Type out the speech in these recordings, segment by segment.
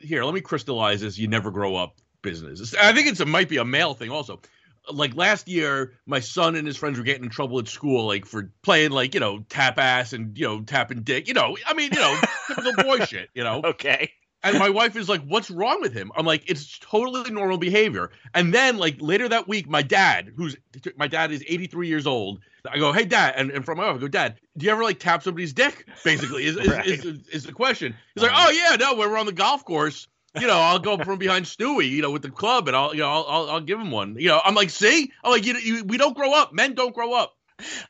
here. Let me crystallize this. You never grow up business. I think it's it might be a male thing also. Like last year, my son and his friends were getting in trouble at school, like for playing like you know tap ass and you know tapping dick. You know, I mean, you know, typical boy shit. You know. Okay. And my wife is like, "What's wrong with him?" I'm like, "It's totally normal behavior." And then, like later that week, my dad, who's my dad is 83 years old, I go, "Hey, dad," and, and from my wife, I go, "Dad, do you ever like tap somebody's dick?" Basically, is is, right. is, is, is, the question. He's like, uh-huh. "Oh yeah, no, when we're on the golf course." You know, I'll go from behind Stewie, you know, with the club, and I'll, you know, I'll, I'll, I'll give him one. You know, I'm like, see, I'm like, you, you, we don't grow up. Men don't grow up.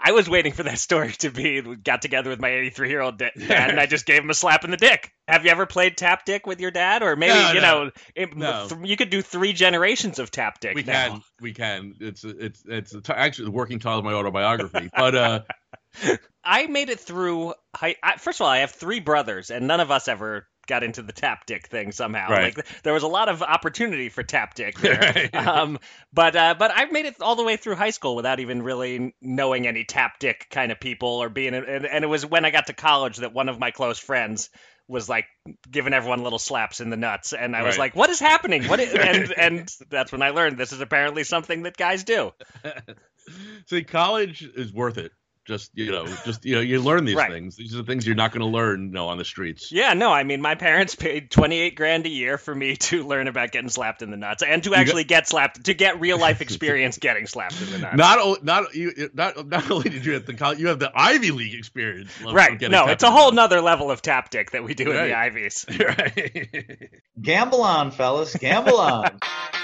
I was waiting for that story to be got together with my 83 year old dad and I just gave him a slap in the dick. Have you ever played tap dick with your dad, or maybe no, you no. know it, no. th- you could do three generations of tap dick? We now. can, we can. It's it's it's actually the working title of my autobiography, but uh. I made it through. High, I, first of all, I have three brothers, and none of us ever got into the tap dick thing somehow. Right. Like there was a lot of opportunity for tap dick there. um, but uh, but I made it all the way through high school without even really knowing any tap dick kind of people or being. And, and it was when I got to college that one of my close friends was like giving everyone little slaps in the nuts, and I right. was like, "What is happening?" What? Is, and and that's when I learned this is apparently something that guys do. See, college is worth it just you know just you know you learn these right. things. These are the things you're not going to learn you know, on the streets. Yeah no i mean my parents paid 28 grand a year for me to learn about getting slapped in the nuts and to actually got, get slapped to get real life experience getting slapped in the nuts. Not not you not, not only did you have the college you have the ivy league experience right no it's a whole nother level of tap dick that we do right. in the ivies. Right. Gamble on fellas gamble on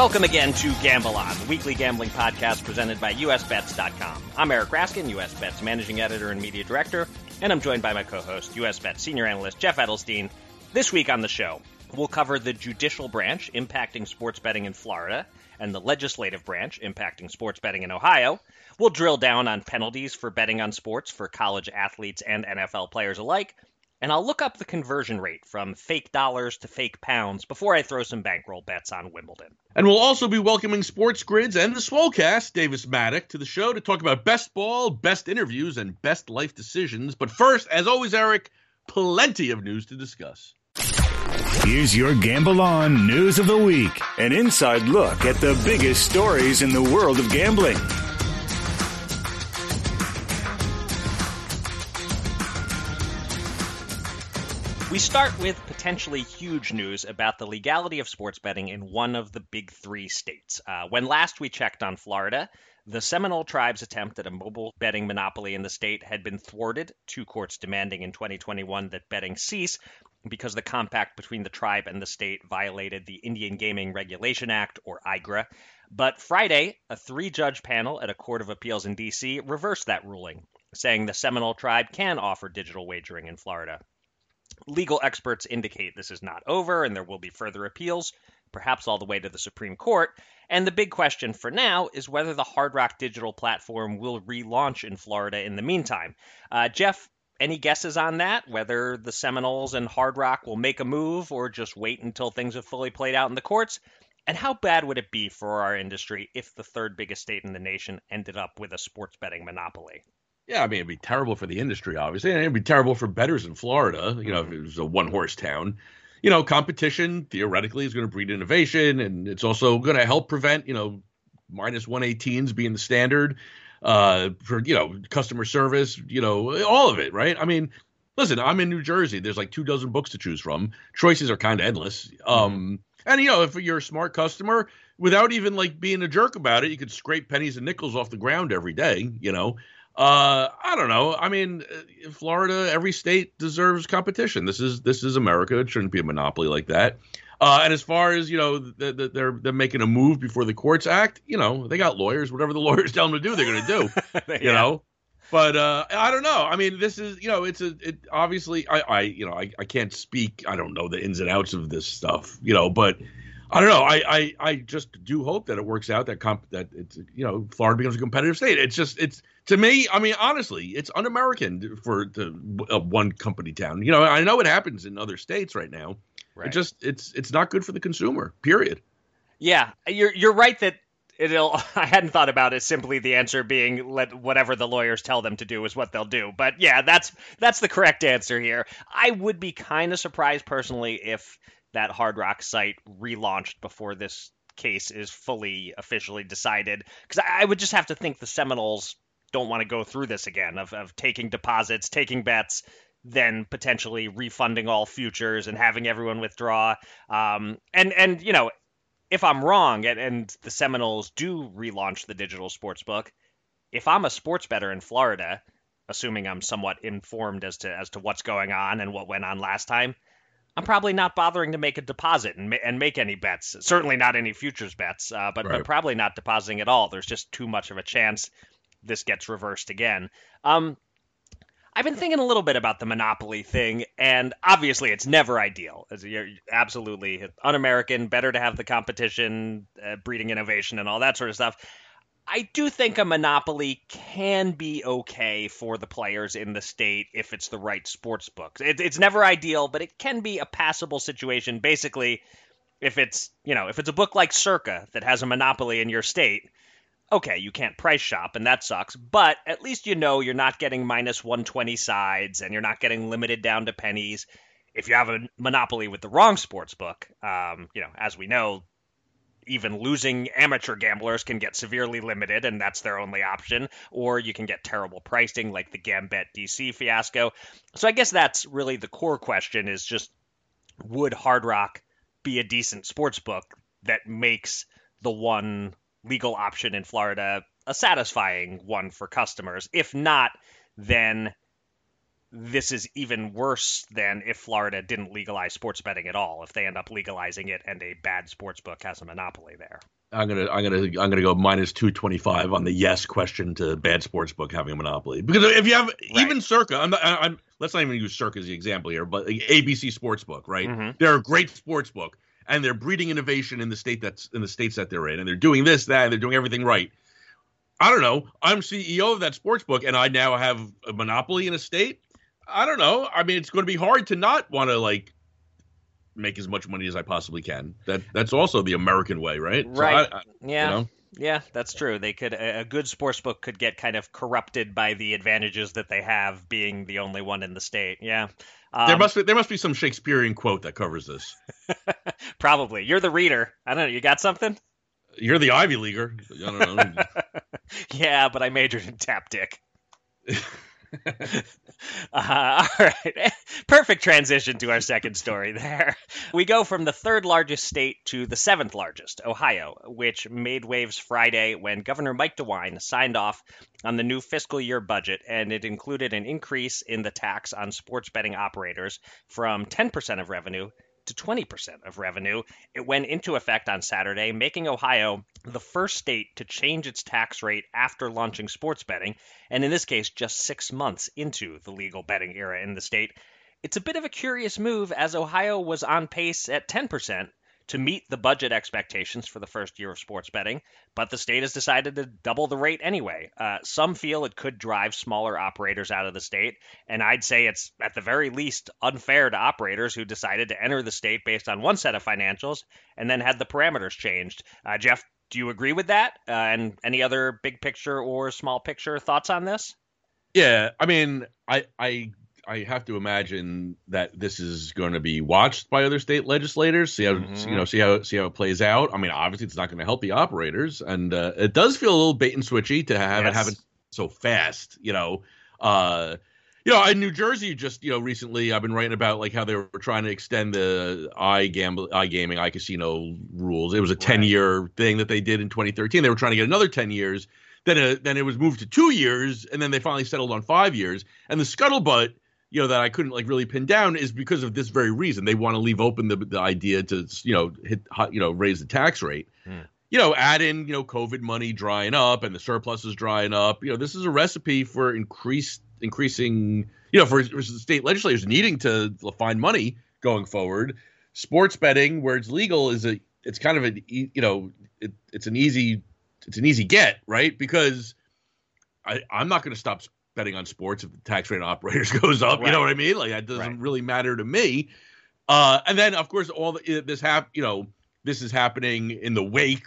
Welcome again to Gamble On, the weekly gambling podcast presented by USBets.com. I'm Eric Raskin, USBets managing editor and media director, and I'm joined by my co-host, USBets senior analyst Jeff Edelstein. This week on the show, we'll cover the judicial branch impacting sports betting in Florida and the legislative branch impacting sports betting in Ohio. We'll drill down on penalties for betting on sports for college athletes and NFL players alike and I'll look up the conversion rate from fake dollars to fake pounds before I throw some bankroll bets on Wimbledon. And we'll also be welcoming Sports Grids and the Swolecast, Davis Mattek, to the show to talk about best ball, best interviews, and best life decisions. But first, as always, Eric, plenty of news to discuss. Here's your Gamble On News of the Week, an inside look at the biggest stories in the world of gambling. We start with potentially huge news about the legality of sports betting in one of the big three states. Uh, when last we checked on Florida, the Seminole tribe's attempt at a mobile betting monopoly in the state had been thwarted, two courts demanding in 2021 that betting cease because the compact between the tribe and the state violated the Indian Gaming Regulation Act, or IGRA. But Friday, a three judge panel at a court of appeals in D.C. reversed that ruling, saying the Seminole tribe can offer digital wagering in Florida. Legal experts indicate this is not over and there will be further appeals, perhaps all the way to the Supreme Court. And the big question for now is whether the Hard Rock digital platform will relaunch in Florida in the meantime. Uh, Jeff, any guesses on that? Whether the Seminoles and Hard Rock will make a move or just wait until things have fully played out in the courts? And how bad would it be for our industry if the third biggest state in the nation ended up with a sports betting monopoly? Yeah, I mean, it'd be terrible for the industry, obviously, and it'd be terrible for bettors in Florida. You know, if it was a one horse town. You know, competition theoretically is going to breed innovation, and it's also going to help prevent, you know, minus 118s being the standard uh, for, you know, customer service, you know, all of it, right? I mean, listen, I'm in New Jersey. There's like two dozen books to choose from. Choices are kind of endless. Um, mm-hmm. And, you know, if you're a smart customer, without even like being a jerk about it, you could scrape pennies and nickels off the ground every day, you know. Uh, I don't know. I mean, uh, Florida, every state deserves competition. This is this is America. It shouldn't be a monopoly like that. Uh, and as far as you know, the, the, they're they're making a move before the courts act. You know, they got lawyers. Whatever the lawyers tell them to do, they're going to do. yeah. You know, but uh, I don't know. I mean, this is you know, it's a it obviously I I you know I, I can't speak. I don't know the ins and outs of this stuff. You know, but I don't know. I, I, I just do hope that it works out that comp that it's you know Florida becomes a competitive state. It's just it's to me. I mean, honestly, it's un-American for the uh, one company town. You know, I know it happens in other states right now. Right. It just it's it's not good for the consumer. Period. Yeah, you're you're right that it'll I hadn't thought about it simply the answer being let whatever the lawyers tell them to do is what they'll do. But yeah, that's that's the correct answer here. I would be kind of surprised personally if that Hard Rock site relaunched before this case is fully officially decided because I, would just have to think the Seminoles don't want to go through this again of, of taking deposits, taking bets, then potentially refunding all futures and having everyone withdraw. Um, and and you know, if I'm wrong and, and the Seminoles do relaunch the digital sports book, if I'm a sports better in Florida, assuming I'm somewhat informed as to as to what's going on and what went on last time, I'm probably not bothering to make a deposit and, and make any bets. Certainly not any futures bets, uh, but, right. but probably not depositing at all. There's just too much of a chance this gets reversed again. Um, I've been thinking a little bit about the monopoly thing, and obviously it's never ideal. You're absolutely un-American. Better to have the competition, uh, breeding innovation, and all that sort of stuff. I do think a monopoly can be okay for the players in the state if it's the right sports book. It, it's never ideal, but it can be a passable situation. Basically, if it's you know if it's a book like Circa that has a monopoly in your state, okay, you can't price shop, and that sucks. But at least you know you're not getting minus 120 sides, and you're not getting limited down to pennies. If you have a monopoly with the wrong sports book, um, you know, as we know, even losing amateur gamblers can get severely limited, and that's their only option. Or you can get terrible pricing, like the Gambet DC fiasco. So I guess that's really the core question: is just would Hard Rock be a decent sports book that makes the one legal option in Florida a satisfying one for customers? If not, then this is even worse than if Florida didn't legalize sports betting at all. If they end up legalizing it and a bad sports book has a monopoly there. I'm gonna I'm gonna I'm gonna go minus two twenty five on the yes question to bad sports book having a monopoly because if you have right. even Circa I'm, not, I'm let's not even use Circa as the example here but ABC Sportsbook right mm-hmm. they're a great sports book and they're breeding innovation in the state that's in the states that they're in and they're doing this that and they're doing everything right I don't know I'm CEO of that sports book and I now have a monopoly in a state I don't know. I mean, it's going to be hard to not want to like make as much money as I possibly can. That that's also the American way, right? Right. So I, I, yeah. You know? Yeah, that's true. They could a good sports book could get kind of corrupted by the advantages that they have being the only one in the state. Yeah. Um, there must be there must be some Shakespearean quote that covers this. Probably. You're the reader. I don't know. You got something? You're the Ivy Leaguer. I don't know. yeah, but I majored in tap dick. Uh, all right. Perfect transition to our second story there. We go from the third largest state to the seventh largest, Ohio, which made waves Friday when Governor Mike DeWine signed off on the new fiscal year budget, and it included an increase in the tax on sports betting operators from 10% of revenue to 20% of revenue. It went into effect on Saturday, making Ohio the first state to change its tax rate after launching sports betting, and in this case, just six months into the legal betting era in the state. It's a bit of a curious move as Ohio was on pace at 10% to meet the budget expectations for the first year of sports betting, but the state has decided to double the rate anyway. Uh, some feel it could drive smaller operators out of the state, and I'd say it's at the very least unfair to operators who decided to enter the state based on one set of financials and then had the parameters changed. Uh, Jeff, do you agree with that? Uh, and any other big picture or small picture thoughts on this? Yeah, I mean, I I I have to imagine that this is going to be watched by other state legislators. See how mm-hmm. you know see how see how it plays out. I mean, obviously, it's not going to help the operators, and uh, it does feel a little bait and switchy to have yes. it happen so fast. You know, uh, you know, in New Jersey, just you know, recently I've been writing about like how they were trying to extend the i gamble, i gaming, i casino rules. It was a ten year thing that they did in 2013. They were trying to get another ten years. Then, uh, then it was moved to two years, and then they finally settled on five years. And the scuttlebutt you know that I couldn't like really pin down is because of this very reason. They want to leave open the the idea to you know hit you know raise the tax rate. Hmm. You know, add in you know COVID money drying up and the surplus is drying up. You know, this is a recipe for increased increasing. You know, for, for state legislators needing to find money going forward. Sports betting, where it's legal, is a it's kind of an e- you know it, it's an easy it's an easy get right because I I'm not going to stop betting on sports if the tax rate on operators goes up. You know what I mean? Like that doesn't Right. really matter to me. Uh, and then of course all the, this hap you know this is happening in the wake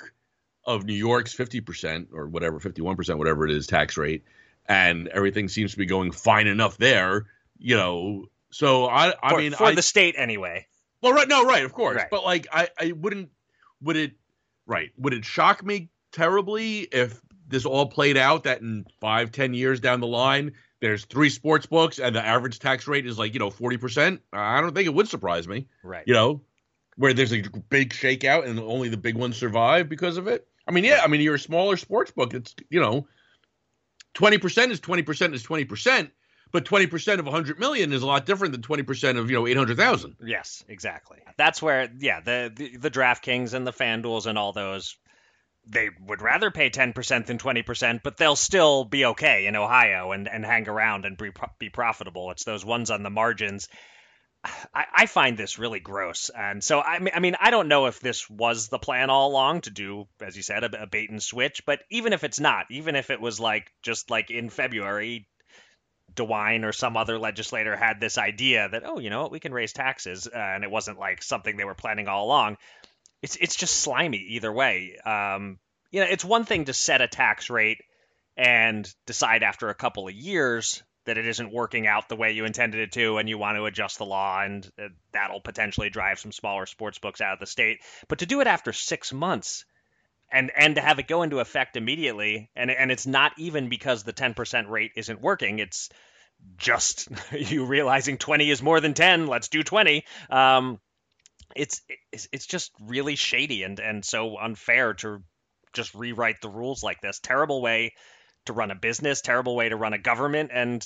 of New York's 50% or whatever 51% whatever it is tax rate and everything seems to be going fine enough there you know so I I for, mean for I, the state anyway. well, right, no, right, of course, Right. but like, I, I wouldn't, would it, right, would it shock me terribly if this all played out that in five, ten years down the line, there's three sports books and the average tax rate is like you know forty percent? I don't think it would surprise me, Right. you know, where there's a big shakeout and only the big ones survive because of it. I mean, yeah, I mean, you're a smaller sports book. It's you know, twenty percent is twenty percent is twenty percent. But twenty percent of hundred million is a lot different than twenty percent of you know eight hundred thousand. Yes, exactly. That's where, yeah, the the, the DraftKings and the FanDuels and all those, they would rather pay 10% than 20%, but they'll still be okay in Ohio and, and hang around and be, be profitable. It's those ones on the margins. I, I find this really gross. And so, I mean, I mean, I don't know if this was the plan all along to do, as you said, a, a bait and switch, but even if it's not, even if it was like just like in February, DeWine or some other legislator had this idea that, oh, you know what, we can raise taxes, uh, and it wasn't like something they were planning all along. It's it's just slimy either way. Um, you know, it's one thing to set a tax rate and decide after a couple of years that it isn't working out the way you intended it to, and you want to adjust the law, and uh, that'll potentially drive some smaller sports books out of the state. But to do it after six months and and to have it go into effect immediately and and it's not even because the 10% rate isn't working it's just you realizing 20 is more than 10 let's do 20 um it's it's, it's just really shady and and so unfair to just rewrite the rules like this. Terrible way to run a business terrible way to run a government and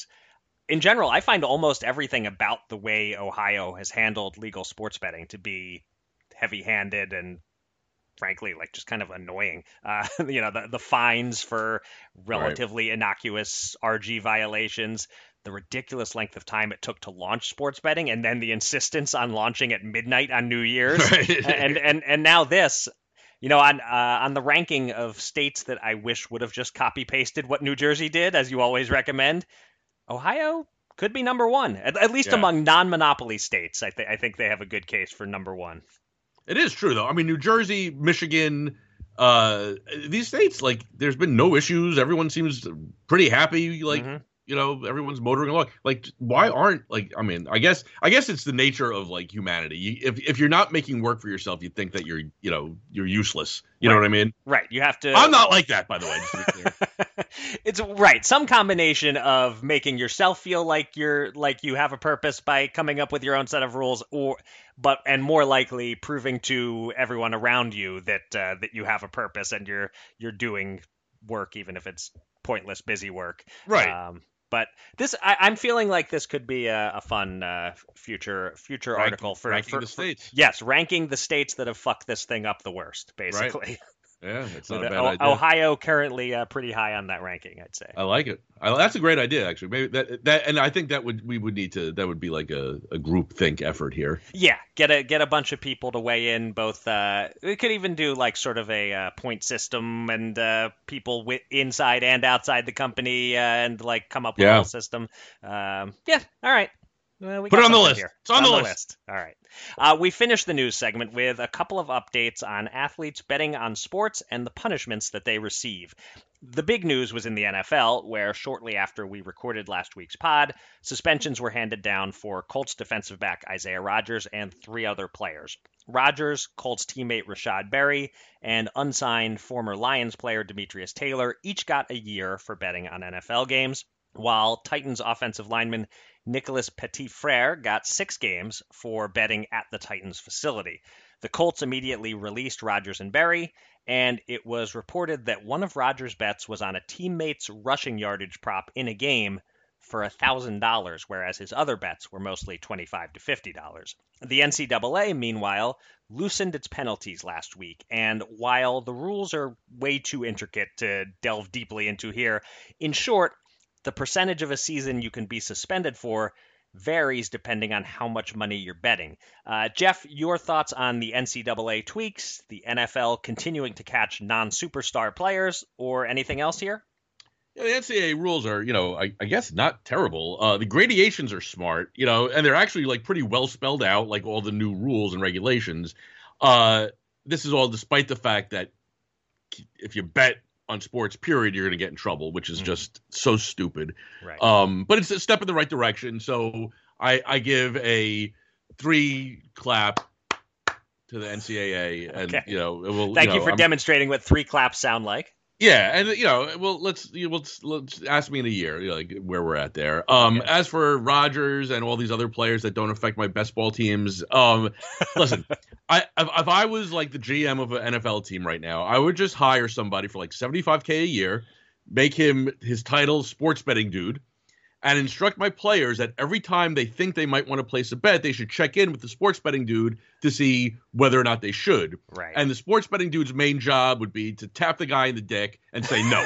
in general i find almost everything about the way ohio has handled legal sports betting to be heavy-handed and frankly like just kind of annoying. Uh, you know the, the fines for relatively innocuous rg violations the ridiculous length of time it took to launch sports betting and then the insistence on launching at midnight on new year's Right. and and and now this you know on uh, on the ranking of states that i wish would have just copy pasted what new jersey did as you always recommend ohio could be number one at, at least Yeah. among non-monopoly states I, th- I think they have a good case for number one It is true though. I mean, New Jersey, Michigan, uh, these states, like, there's been no issues. Everyone seems pretty happy. Like, Mhm. You know, everyone's motoring along. Like, why aren't like? I mean, I guess, I guess it's the nature of like humanity. You, if if you're not making work for yourself, you think that you're, you know, you're useless. You know what I mean? right you have to I'm not like that, by the way. Just to be clear. it's right some combination of making yourself feel like you're like you have a purpose by coming up with your own set of rules or but and more likely proving to everyone around you that uh, that you have a purpose and you're you're doing work even if it's pointless busy work right. um, but this I, i'm feeling like this could be a, a fun uh, future future Rank- article for, ranking for- the for- yes ranking the states that have fucked this thing up the worst basically Yeah, it's not With, a bad O- idea. ohio currently uh, pretty high on that ranking i'd say I like it. I, that's a great idea, actually. Maybe that that, and I think that would we would need to that would be like a, a group think effort here. Yeah, get a get a bunch of people to weigh in. Both uh, we could even do like sort of a uh, point system and uh, people wi- inside and outside the company uh, and like come up with a Yeah. whole system. Um, yeah, all right. Well, we Put it on the list. Here. It's on the list. All right. Uh, we finished the news segment with a couple of updates on athletes betting on sports and the punishments that they receive. The big news was in the NFL, where shortly after we recorded last week's pod, suspensions were handed down for Colts defensive back Isaiah Rodgers and three other players. Rodgers, Colts teammate Rashod Berry, and unsigned former Lions player Demetrius Taylor each got a year for betting on NFL games, while Titans offensive lineman Nicholas Petitfrere got six games for betting at the Titans facility. The Colts immediately released Rodgers and Berry, and it was reported that one of Rodgers' bets was on a teammate's rushing yardage prop in a game for $1,000, whereas his other bets were mostly $25 to $50. The NCAA, meanwhile, loosened its penalties last week, and while the rules are way too intricate to delve deeply into here, in short, the percentage of a season you can be suspended for varies depending on how much money you're betting. Uh, Jeff, your thoughts on the NCAA tweaks, the NFL continuing to catch non superstar players, or anything else here? Yeah, the NCAA rules are, you know, I, I guess not terrible. Uh, the gradations are smart, you know, and they're actually like pretty well spelled out, like all the new rules and regulations. Uh, this is all despite the fact that if you bet on sports, period, you're going to get in trouble, which is mm-hmm. just so stupid. Right. Um, but it's a step in the right direction. So I, I give a three clap to the NCAA, and okay. you know, will, thank you, you for I'm, demonstrating what three claps sound like. Yeah, and you know, well, let's you know, let's let's ask me in a year, you know, like where we're at there. Um, okay. as for Rodgers and all these other players that don't affect my best ball teams, um, listen, I if, if, I was like the GM of an NFL team right now, I would just hire somebody for like seventy five k a year, make him his title sports betting dude, and instruct my players that every time they think they might want to place a bet, they should check in with the sports betting dude to see whether or not they should. Right. And the sports betting dude's main job would be to tap the guy in the dick and say no.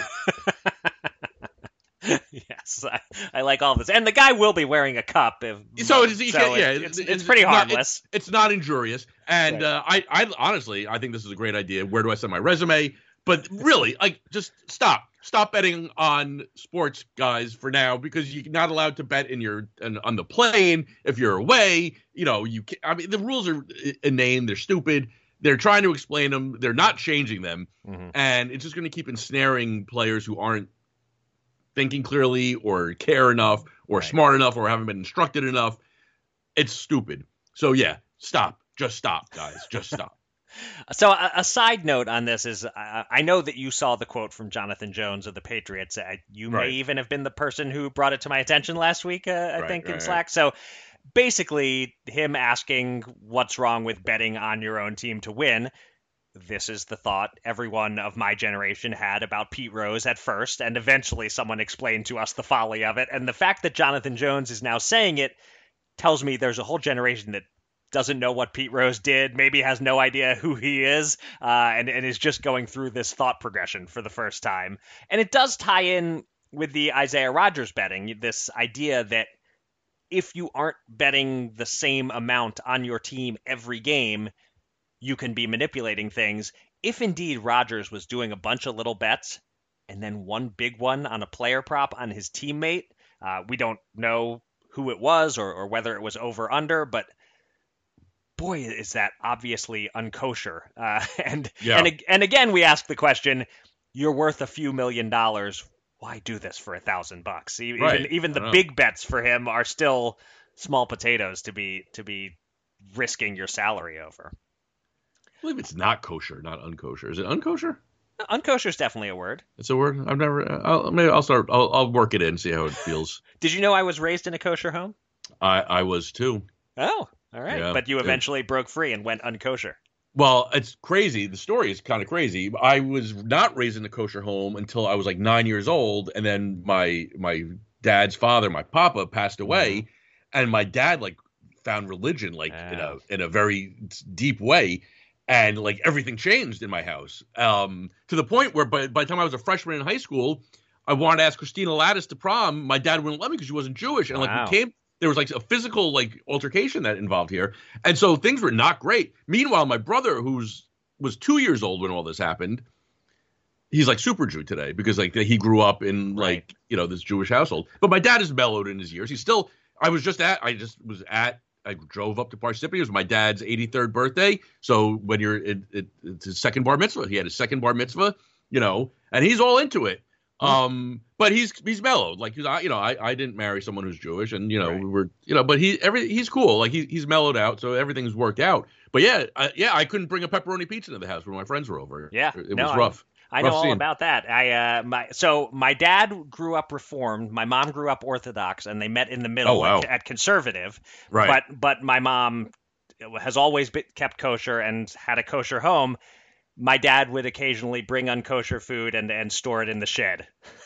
yes, I, I, like all this, and the guy will be wearing a cup. If, so, it's, so yeah, it's, it's, it's, pretty harmless. Not, it's, not injurious, and right. uh, I, I honestly, I think this is a great idea. Where do I send my resume? But really, like, just stop stop betting on sports guys for now because you're not allowed to bet in your in, on the plane if you're away. You know, you can, I mean the rules are inane. They're stupid. They're trying to explain them. They're not changing them, mm-hmm. and it's just going to keep ensnaring players who aren't thinking clearly or care enough or right. smart enough or haven't been instructed enough. It's stupid. So yeah, stop. Just stop, guys. Just stop. So a, a, side note on this is uh, I know that you saw the quote from Jonathan Jones of the Patriots. Uh, you right. may even have been the person who brought it to my attention last week, uh, I right, think, right, in Slack. So basically, him asking what's wrong with betting on your own team to win. This is the thought everyone of my generation had about Pete Rose at first, and eventually someone explained to us the folly of it. And the fact that Jonathan Jones is now saying it tells me there's a whole generation that doesn't know what Pete Rose did, maybe has no idea who he is, uh, and, and is just going through this thought progression for the first time. And it does tie in with the Isaiah Rodgers betting, this idea that if you aren't betting the same amount on your team every game, you can be manipulating things. If indeed Rodgers was doing a bunch of little bets and then one big one on a player prop on his teammate, uh, we don't know who it was or, or whether it was over under, but – boy, is that obviously unkosher. Uh, and yeah. and and again, we ask the question: You're worth a few million dollars. Why do this for a thousand bucks? Even right. even the big bets for him are still small potatoes to be to be risking your salary over. I believe it's not kosher, not unkosher. Is it unkosher? Unkosher is definitely a word. It's a word. I've never. I'll, maybe I'll start. I'll, I'll work it in, see how it feels. Did you know I was raised in a kosher home? I I was too. Oh, all right. Yeah, but you eventually yeah. broke free and went unkosher. Well, it's crazy. The story is kind of crazy. I was not raised in a kosher home until I was like nine years old, and then my my dad's father, my papa, passed away, mm-hmm. and my dad like found religion like in a in a very deep way, and like everything changed in my house. Um, to the point where by by the time I was a freshman in high school, I wanted to ask Christina Lattis to prom. My dad wouldn't let me because she wasn't Jewish, and wow. like we came there was like a physical like altercation that involved here, and so things were not great. Meanwhile, my brother, who's was two years old when all this happened, he's like super Jew today because like he grew up in like right. you know this Jewish household. But my dad is mellowed in his years. He's still. I was just at. I just was at. I drove up to Parsippany. It was my dad's 83rd birthday. So when you're it, it, it's his second bar mitzvah, he had his second bar mitzvah, you know, and he's all into it. Um, but he's he's mellowed. Like you know, I I didn't marry someone who's Jewish, and you know right. we were you know, but he every he's cool. Like he he's mellowed out, so everything's worked out. But yeah, I, yeah, I couldn't bring a pepperoni pizza to the house when my friends were over. Yeah, it, it no, was rough. I, I know all about that. I uh my so my dad grew up reformed, my mom grew up orthodox, and they met in the middle oh, wow. at, at, conservative. Right. But but my mom has always been, kept kosher and had a kosher home. My dad would occasionally bring unkosher food and and store it in the shed.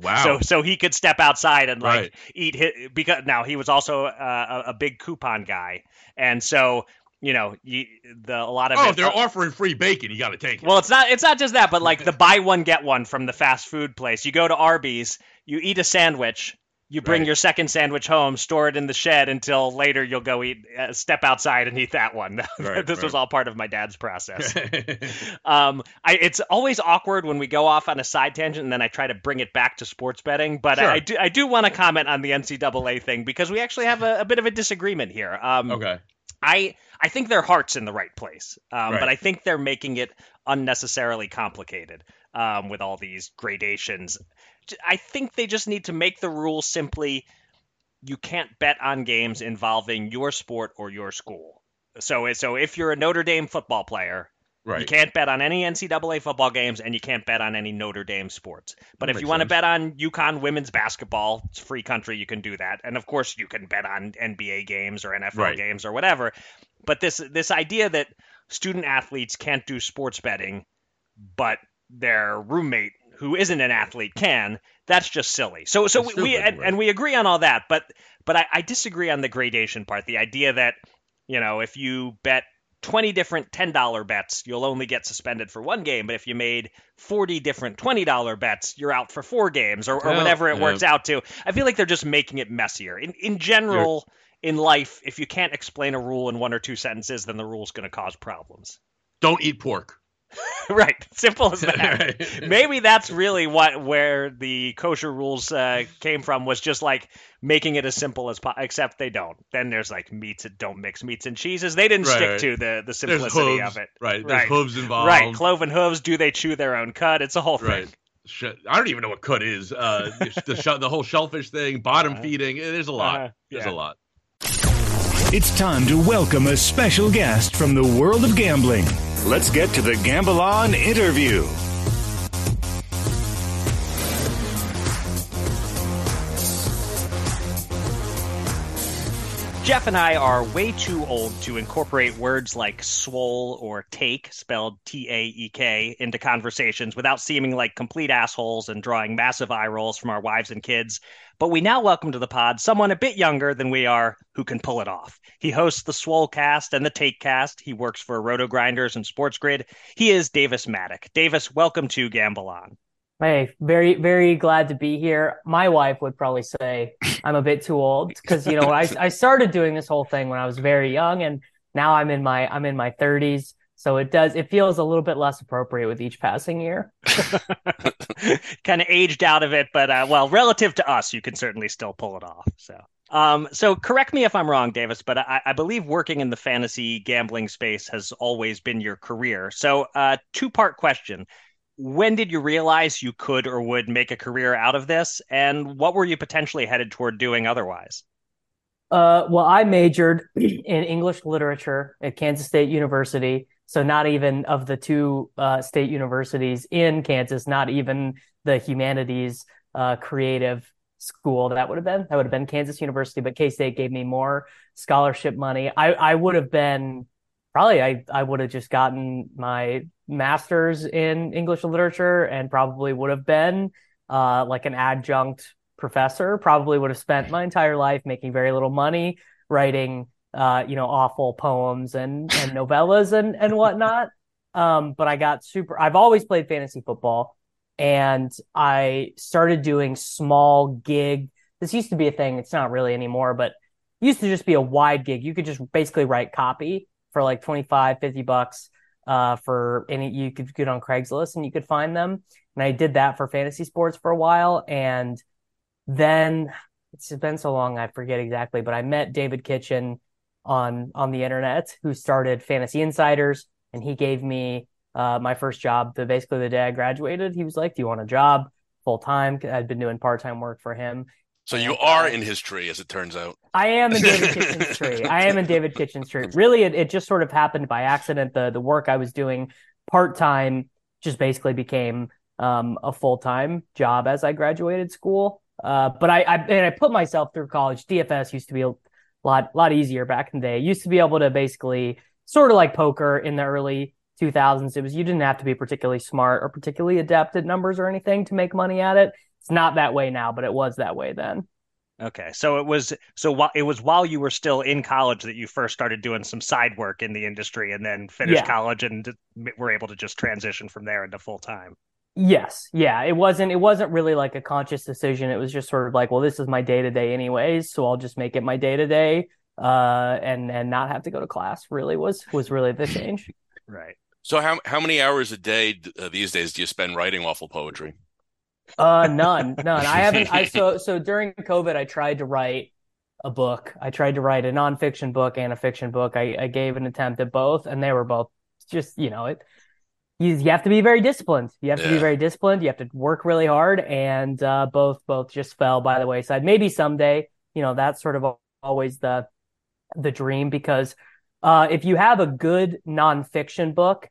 Wow. So so he could step outside and like right. eat his, because now he was also uh, a, a big coupon guy, and so you know, you, the a lot of oh, it, they're offering free bacon. You got to take it. Well, it's not it's not just that, but like the buy one get one from the fast food place. You go to Arby's, you eat a sandwich, you bring Right. your second sandwich home, store it in the shed until later you'll go eat, uh, step outside and eat that one. Right, this was all part of my dad's process. um, I, it's always awkward when we go off on a side tangent and then I try to bring it back to sports betting. But Sure. I, I do, I do want to comment on the NCAA thing because we actually have a, a bit of a disagreement here. Um, okay. I I think their heart's in the right place, um, Right. but I think they're making it unnecessarily complicated um, with all these gradations. I think they just need to make the rule simply: you can't bet on games involving your sport or your school. So so if you're a Notre Dame football player, Right. you can't bet on any NCAA football games, and you can't bet on any Notre Dame sports. But That if you want to bet on UConn women's basketball, it's free country, you can do that. And of course, you can bet on NBA games or NFL Right. games or whatever. But this this idea that student athletes can't do sports betting, but their roommate who isn't an athlete can, that's just silly. So so we, we and, and we agree on all that, but but I, I disagree on the gradation part. The idea that you know if you bet 20 different $10 bets, you'll only get suspended for one game. But if you made 40 different $20 bets, you're out for four games or, or Well, whatever it yeah. works out to. I feel like they're just making it messier. In, in general, in life, if you can't explain a rule in one or two sentences, then the rule's going to cause problems. Don't eat pork. right. Simple as that. Right. Maybe that's really what where the kosher rules uh, came from was just like making it as simple as possible. Except they don't. Then there's like meats that don't mix meats and cheeses. They didn't Right, stick right. to the the simplicity hooves. of it. Right. There's Right. hooves involved. Right, cloven hooves. Do they chew their own cud? It's a whole thing. Right. I don't even know what cut is. Uh, the the, whole shellfish thing, bottom Uh-huh. feeding. eh, There's a lot. Uh-huh. There's a lot. It's time to welcome a special guest from the world of gambling. Let's get to the Gamble On interview. Jeff and I are way too old to incorporate words like swole or take, spelled T A E K, into conversations without seeming like complete assholes and drawing massive eye rolls from our wives and kids. But we now welcome to the pod someone a bit younger than we are who can pull it off. He hosts the Swolecast and the Taekcast. He works for RotoGrinders and Sports Grid. He is Davis Mattek. Davis, welcome to Gamble On. Hey, very, very glad to be here. My wife would probably say I'm a bit too old because, you know, I, I started doing this whole thing when I was very young and now I'm in my, I'm in my thirties. So it does, it feels a little bit less appropriate with each passing year. kind of aged out of it, but uh, well, relative to us, you can certainly still pull it off. So, um, so correct me if I'm wrong, Davis, but I, I believe working in the fantasy gambling space has always been your career. So, uh, two part question: When did you realize you could or would make a career out of this, and what were you potentially headed toward doing otherwise? Uh, well, I majored in English literature at Kansas State University. So not even of the two uh, state universities in Kansas, not even the humanities uh, creative school that would have been. That would have been Kansas University, but K State gave me more scholarship money. I, I would have been probably I, I would have just gotten my master's in English literature and probably would have been uh, like an adjunct professor. Probably would have spent my entire life making very little money writing uh, you know, awful poems and, and novellas and, and whatnot. Um, but I got super, I've always played fantasy football and I started doing small gig. This used to be a thing. It's not really anymore, but used to just be a wide gig. You could just basically write copy for like 25, 50 bucks, uh, for any, you could get on Craigslist and you could find them. And I did that for fantasy sports for a while. And then it's been so long, I forget exactly, but I met David Kitchen on on the internet who started Fantasy Insiders, and he gave me uh, my first job. The basically the day I graduated, he was like, "Do you want a job full time?" I'd been doing part time work for him. So you are uh, in his tree, as it turns out. I am in David Kitchen's tree. I am in David Kitchen's tree. Really, it, it just sort of happened by accident. The the work I was doing part time just basically became um, a full time job as I graduated school. Uh, but I, I and I put myself through college. DFS used to be a lot lot easier back in the day. used to be able to basically sort of like poker in the early 2000s. It was you didn't have to be particularly smart or particularly adept at numbers or anything to make money at it. It's not that way now, but it was that way then. Okay, so it was so while it was while you were still in college that you first started doing some side work in the industry, and then finished Yeah. college and d- were able to just transition from there into full time. Yes, yeah, it wasn't. It wasn't really like a conscious decision. It was just sort of like, well, this is my day to day, anyways, so I'll just make it my day to day, uh, and and not have to go to class. Really was was really the change. Right. So how how many hours a day uh, these days do you spend writing awful poetry? Uh, none, none. I haven't. I so so during COVID, I tried to write a book. I tried to write a nonfiction book and a fiction book. I, I gave an attempt at both, and they were both just you know it. You, you have to be very disciplined. You have to Yeah. be very disciplined. You have to work really hard, and uh, both both just fell by the wayside. Maybe someday, you know, that's sort of always the the dream because uh, if you have a good nonfiction book,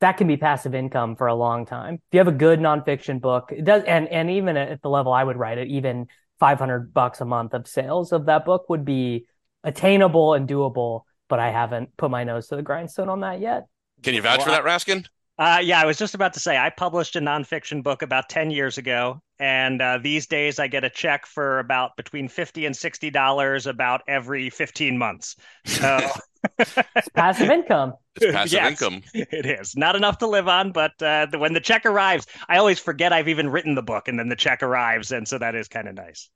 that can be passive income for a long time. If you have a good nonfiction book, it does, and and even at the level I would write it, even 500 bucks a month of sales of that book would be attainable and doable. But I haven't put my nose to the grindstone on that yet. Can you vouch for that, Raskin? Uh, yeah, I was just about to say I published a nonfiction book about 10 years ago, and uh, these days I get a check for about between 50 and 60 dollars about every 15 months. So It's passive income. It's passive Yes. income. it is not enough to live on, but uh, the, when the check arrives, I always forget I've even written the book, and then the check arrives, and so that is kind of nice.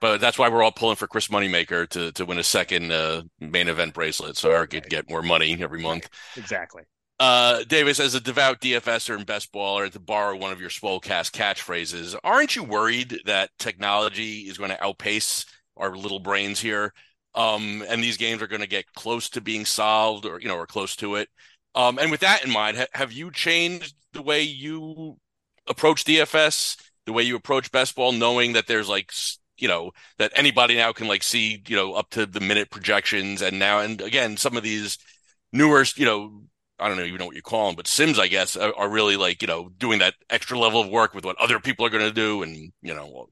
But that's why we're all pulling for Chris Moneymaker to to win a second uh, main event bracelet, so Eric could get more money every month. Exactly. Uh, Davis, as a devout DFSer and best baller, to borrow one of your Swolecast catchphrases, aren't you worried that technology is going to outpace our little brains here? Um, and these games are going to get close to being solved, or you know, or close to it. Um, and with that in mind, ha- have you changed the way you approach DFS, the way you approach best ball, knowing that there's like you know that anybody now can like see you know up to the minute projections, and now and again some of these newer you know I don't know even know what you call them, but Sims, I guess, are, are really like you know doing that extra level of work with what other people are going to do, and you know,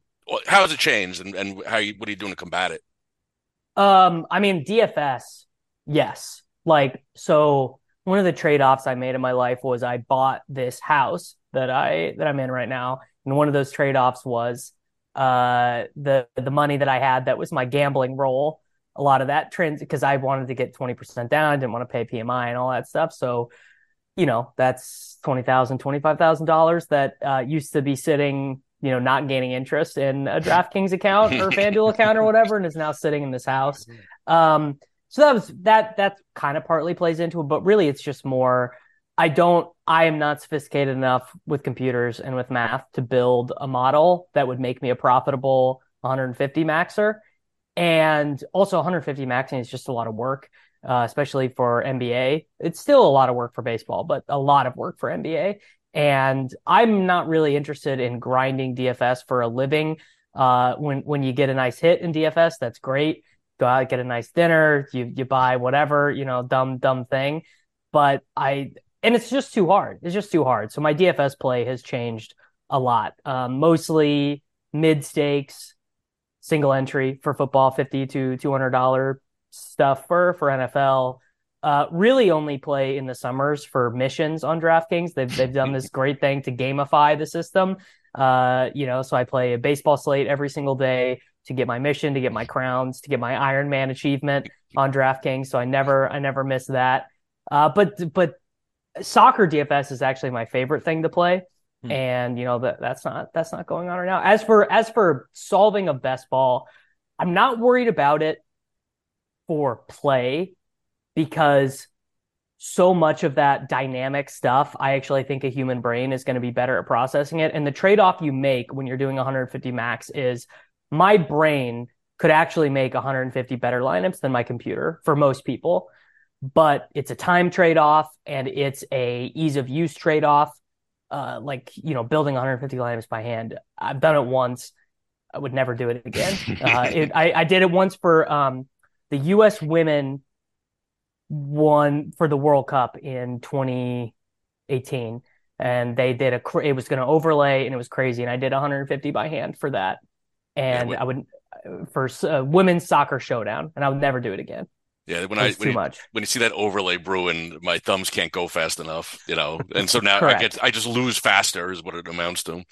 how has it changed, and, and how you, what are you doing to combat it? Um, I mean, DFS, yes. Like, so one of the trade-offs I made in my life was I bought this house that I that I'm in right now, and one of those trade-offs was uh the the money that I had that was my gambling roll. A lot of that trends because I wanted to get 20% down, I didn't want to pay PMI and all that stuff. So, you know, that's $20,000, $25,000 that uh, used to be sitting, you know, not gaining interest in a DraftKings account or FanDuel account or whatever, and is now sitting in this house. Um, so that was that that kind of partly plays into it, but really it's just more I don't I am not sophisticated enough with computers and with math to build a model that would make me a profitable 150 maxer. And also 150 maxing is just a lot of work, uh, especially for NBA. It's still a lot of work for baseball, but a lot of work for NBA. And I'm not really interested in grinding DFS for a living. Uh, when when you get a nice hit in DFS, that's great. Go out, get a nice dinner, you you buy whatever, you know, dumb dumb thing. But I and it's just too hard. It's just too hard. So my DFS play has changed a lot. Um, mostly mid stakes, single entry for football, fifty to two hundred dollar stuff for for NFL. Uh, really only play in the summers for missions on DraftKings. They've they've done this great thing to gamify the system. Uh, you know, so I play a baseball slate every single day to get my mission, to get my crowns, to get my Iron Man achievement on DraftKings. So I never I never miss that. Uh, but but soccer DFS is actually my favorite thing to play. Hmm. And you know that that's not that's not going on right now. As for as for solving a best ball, I'm not worried about it for play because so much of that dynamic stuff, I actually think a human brain is going to be better at processing it. And the trade off you make when you're doing 150 max is my brain could actually make 150 better lineups than my computer for most people. But it's a time trade off and it's a ease of use trade off. Uh, like, you know, building 150 lineups by hand. I've done it once. I would never do it again. uh, it, I, I did it once for um, the U.S. women won for the World Cup in 2018, and they did a. It was going to overlay, and it was crazy. And I did 150 by hand for that, and Yeah, I would for uh, women's soccer showdown, and I would never do it again. Yeah, when I when too you, much. when you see that overlay brewing, my thumbs can't go fast enough, you know, and so now I get I just lose faster is what it amounts to.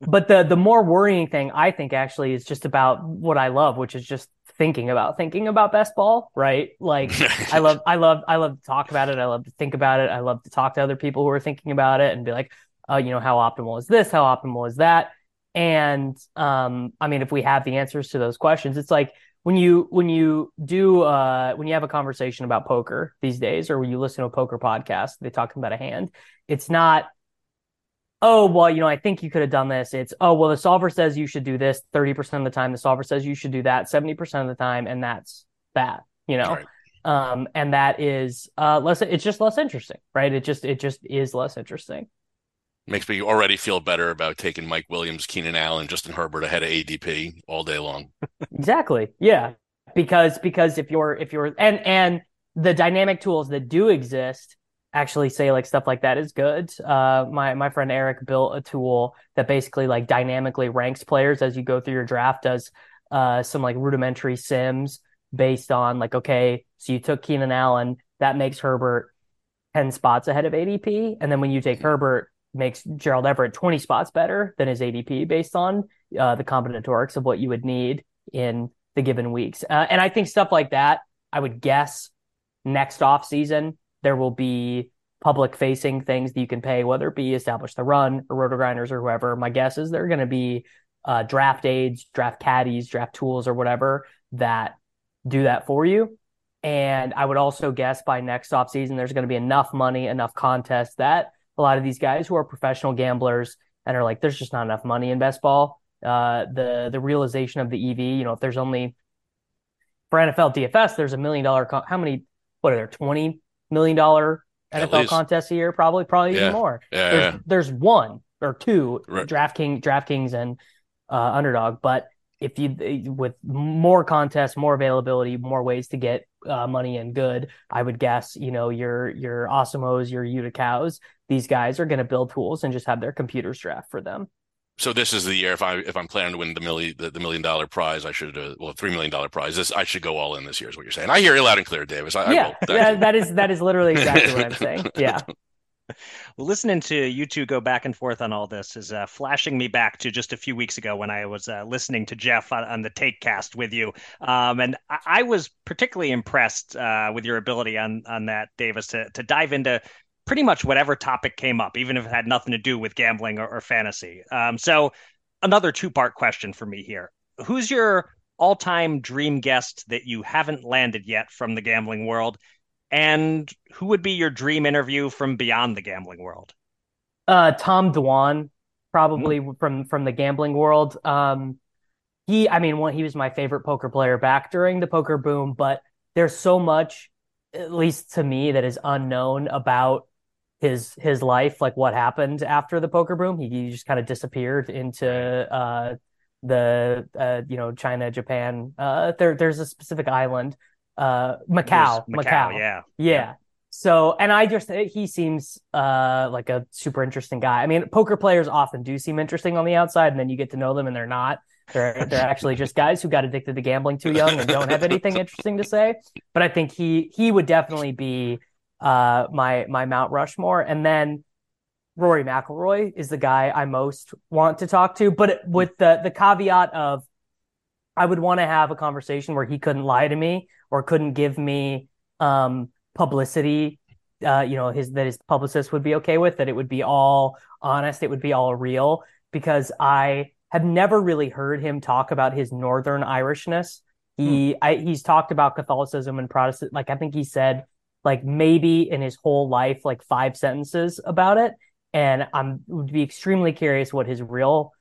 But the the more worrying thing, I think, actually, is just about what I love, which is just thinking about thinking about best ball, right? Like I love, I love, I love to talk about it. I love to think about it. I love to talk to other people who are thinking about it and be like, uh, you know, how optimal is this? How optimal is that? And um, I mean, if we have the answers to those questions, it's like when you when you do uh, when you have a conversation about poker these days, or when you listen to a poker podcast, they talk about a hand. It's not, oh well, you know, I think you could have done this. It's oh well, the solver says you should do this thirty percent of the time. The solver says you should do that seventy percent of the time, and that's that. You know. Right. Um, and that is uh less it's just less interesting, right? It just it just is less interesting. Makes me already feel better about taking Mike Williams, Keenan Allen, Justin Herbert ahead of ADP all day long. Exactly. Yeah. Because because if you're if you're and and the dynamic tools that do exist actually say like stuff like that is good. Uh my my friend Eric built a tool that basically like dynamically ranks players as you go through your draft, does uh some like rudimentary sims based on like, okay, so you took Keenan Allen, that makes Herbert 10 spots ahead of ADP. And then when you take Herbert, makes Gerald Everett 20 spots better than his ADP based on uh, the combinatorics of what you would need in the given weeks. Uh, and I think stuff like that, I would guess next off season, there will be public facing things that you can pay, whether it be establish the run or RotoGrinders or whoever. My guess is they're going to be uh, draft aids, draft caddies, draft tools or whatever that do that for you. And I would also guess by next off season, there's going to be enough money, enough contests that a lot of these guys who are professional gamblers and are like, there's just not enough money in best ball. Uh, the the realization of the EV, you know, if there's only for NFL DFS, there's a million dollar. Con- how many? What are there? Twenty million dollar NFL contests a year? Probably, probably yeah. even more. Yeah, there's, yeah. there's one or two Right. DraftKings, DraftKings, and uh, Underdog. But if you with more contests, more availability, more ways to get uh, money and good, I would guess you know your your Osmos, your Uticows, these guys are going to build tools and just have their computers draft for them. So this is the year if I if I'm planning to win the million the, the million dollar prize, I should uh, well three million dollar prize. This I should go all in this year is what you're saying. I hear you loud and clear, Davis. I, I yeah, will. Thank yeah, that is that is literally exactly what I'm saying. Yeah. Well, listening to you two go back and forth on all this is uh, flashing me back to just a few weeks ago when I was uh, listening to Jeff on, on the Taekcast with you, um, and I, I was particularly impressed uh, with your ability on on that, Davis, to to dive into pretty much whatever topic came up, even if it had nothing to do with gambling or, or fantasy. Um, so, another two part question for me here: Who's your all time dream guest that you haven't landed yet from the gambling world? And who would be your dream interview from beyond the gambling world? Uh, Tom Dwan, probably from from the gambling world. Um, he, I mean, one, he was my favorite poker player back during the poker boom, but there's so much, at least to me, that is unknown about his his life, like what happened after the poker boom. He, he just kind of disappeared into uh the uh you know China, Japan. Uh, there there's a specific island, uh Macau, Macau, Macau. yeah. Yeah. So, and I just he seems uh like a super interesting guy. I mean, poker players often do seem interesting on the outside, and then you get to know them, and they're not. They're they're actually just guys who got addicted to gambling too young and don't have anything interesting to say. But I think he he would definitely be uh my my Mount Rushmore, and then Rory McIlroy is the guy I most want to talk to, but with the the caveat of I would want to have a conversation where he couldn't lie to me or couldn't give me um publicity uh you know his that his publicist would be okay with that it would be all honest it would be all real because I have never really heard him talk about his northern Irishness. He I, he's talked about Catholicism and Protestant like I think he said like maybe in his whole life like five sentences about it and I'm would be extremely curious what his real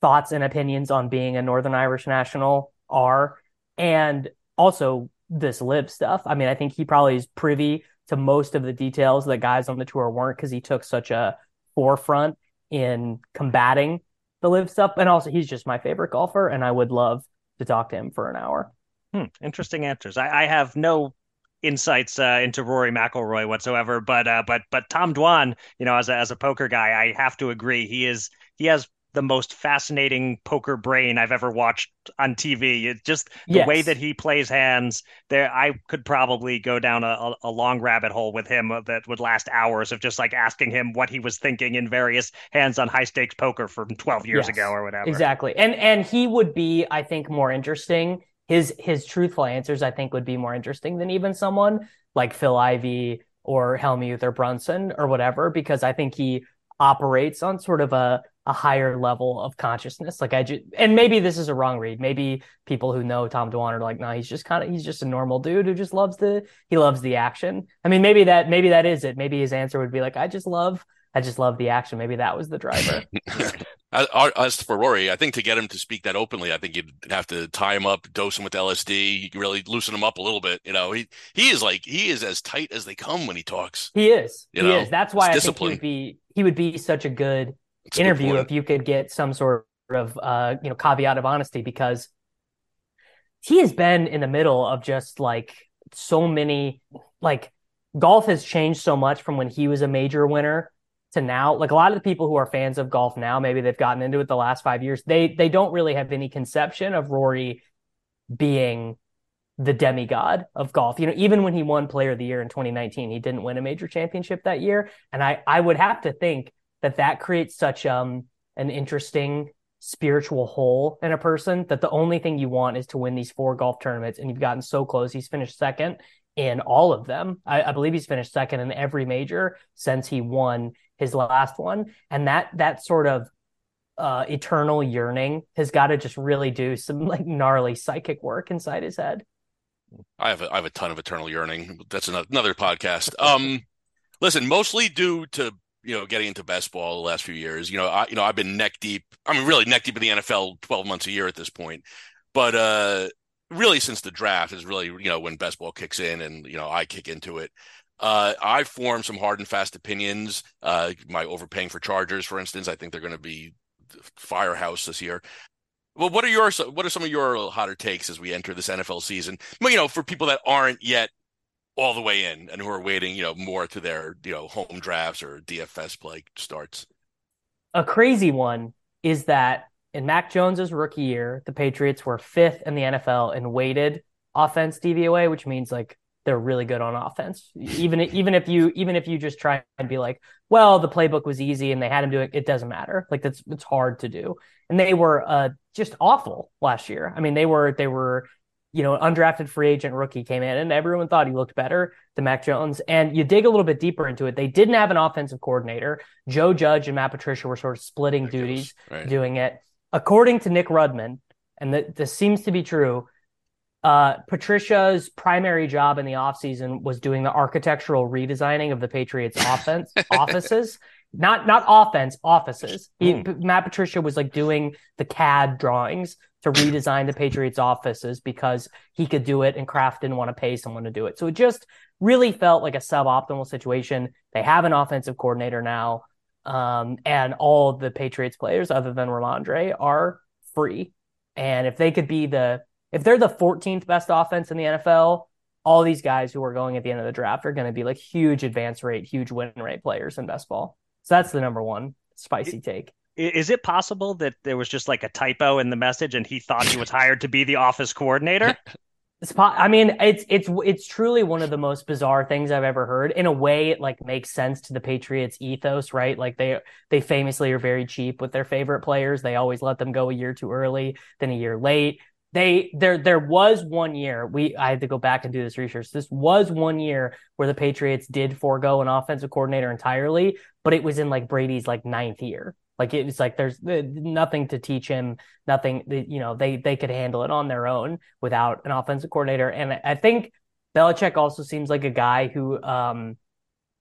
thoughts and opinions on being a Northern Irish national are, and also this LIV stuff. I mean, I think he probably is privy to most of the details that guys on the tour weren't because he took such a forefront in combating the LIV stuff. And also, he's just my favorite golfer, and I would love to talk to him for an hour. Hmm, interesting answers. I, I have no insights uh, into Rory McIlroy whatsoever, but uh, but but Tom Dwan, you know, as a, as a poker guy, I have to agree he is he has the most fascinating poker brain I've ever watched on TV. It's just the Yes. way that he plays hands. There, I could probably go down a, a, long rabbit hole with him that would last hours of just like asking him what he was thinking in various hands on high stakes poker from 12 years Yes, ago or whatever. Exactly. And and he would be, I think, more interesting. His his truthful answers, I think, would be more interesting than even someone like Phil Ivey or Helmuth or Brunson or whatever, because I think he operates on sort of a a higher level of consciousness. Like I just, and maybe this is a wrong read. Maybe people who know Tom Dwan are like, no, he's just kind of, he's just a normal dude who just loves the, he loves the action. I mean, maybe that, maybe that is it. Maybe his answer would be like, I just love, I just love the action. Maybe that was the driver. As for Rory, I think to get him to speak that openly, I think you'd have to tie him up, dose him with LSD, really loosen him up a little bit. You know, he he is like he is as tight as they come when he talks. He is. You he know, is. That's why I think he would be he would be such a good It's a good interview if you could get some sort of uh you know caveat of honesty because he has been in the middle of just like so many like golf has changed so much from when he was a major winner to now like a lot of the people who are fans of golf now maybe they've gotten into it the last 5 years they they don't really have any conception of Rory being the demigod of golf. You know, even when he won player of the year in 2019, he didn't win a major championship that year. And I, I would have to think that that creates such um, an interesting spiritual hole in a person that the only thing you want is to win these four golf tournaments. And you've gotten so close. He's finished second in all of them. I, I believe he's finished second in every major since he won his last one. And that, that sort of uh, eternal yearning has got to just really do some like gnarly psychic work inside his head. I have a, I have a ton of eternal yearning. That's another, another podcast. Um, listen, mostly due to you know getting into best ball the last few years. You know, I you know I've been neck deep. I mean, really neck deep in the NFL, twelve months a year at this point. But uh, really, since the draft is really you know when best ball kicks in, and you know I kick into it. Uh, I formed some hard and fast opinions. Uh, my overpaying for Chargers, for instance, I think they're going to be firehouse this year. Well, what are your what are some of your hotter takes as we enter this NFL season? Well, you know, for people that aren't yet all the way in and who are waiting, you know, more to their you know home drafts or DFS play starts. A crazy one is that in Mac Jones's rookie year, the Patriots were fifth in the NFL in weighted offense DVOA, which means like they're really good on offense. Even even if you even if you just try and be like, well, the playbook was easy and they had him do it, it doesn't matter. Like that's it's hard to do. And they were uh just awful last year. I mean, they were they were you know, undrafted free agent rookie came in and everyone thought he looked better than Mac Jones. And you dig a little bit deeper into it, they didn't have an offensive coordinator. Joe Judge and Matt Patricia were sort of splitting duties Right. doing it. According to Nick Rudman, and th- this seems to be true, uh, Patricia's primary job in the offseason was doing the architectural redesigning of the Patriots offense offices. Not not offense, offices. He, Matt Patricia was like doing the CAD drawings to redesign the Patriots offices because he could do it and Kraft didn't want to pay someone to do it. So it just really felt like a suboptimal situation. They have an offensive coordinator now. Um, and all the Patriots players other than Rhamondre are free. And if they could be the if they're the 14th best offense in the NFL, all these guys who are going at the end of the draft are going to be like huge advance rate, huge win rate players in best ball. So that's the number one spicy take. Is it possible that there was just like a typo in the message and he thought he was hired to be the office coordinator? It's po- I mean, it's it's it's truly one of the most bizarre things I've ever heard. In a way, it like makes sense to the Patriots ethos, right? Like they they famously are very cheap with their favorite players. They always let them go a year too early, then a year late. They there there was one year we I had to go back and do this research. This was one year where the Patriots did forego an offensive coordinator entirely, but it was in like Brady's like ninth year. Like it was like there's uh, nothing to teach him, nothing. You know, they they could handle it on their own without an offensive coordinator. And I think Belichick also seems like a guy who, um,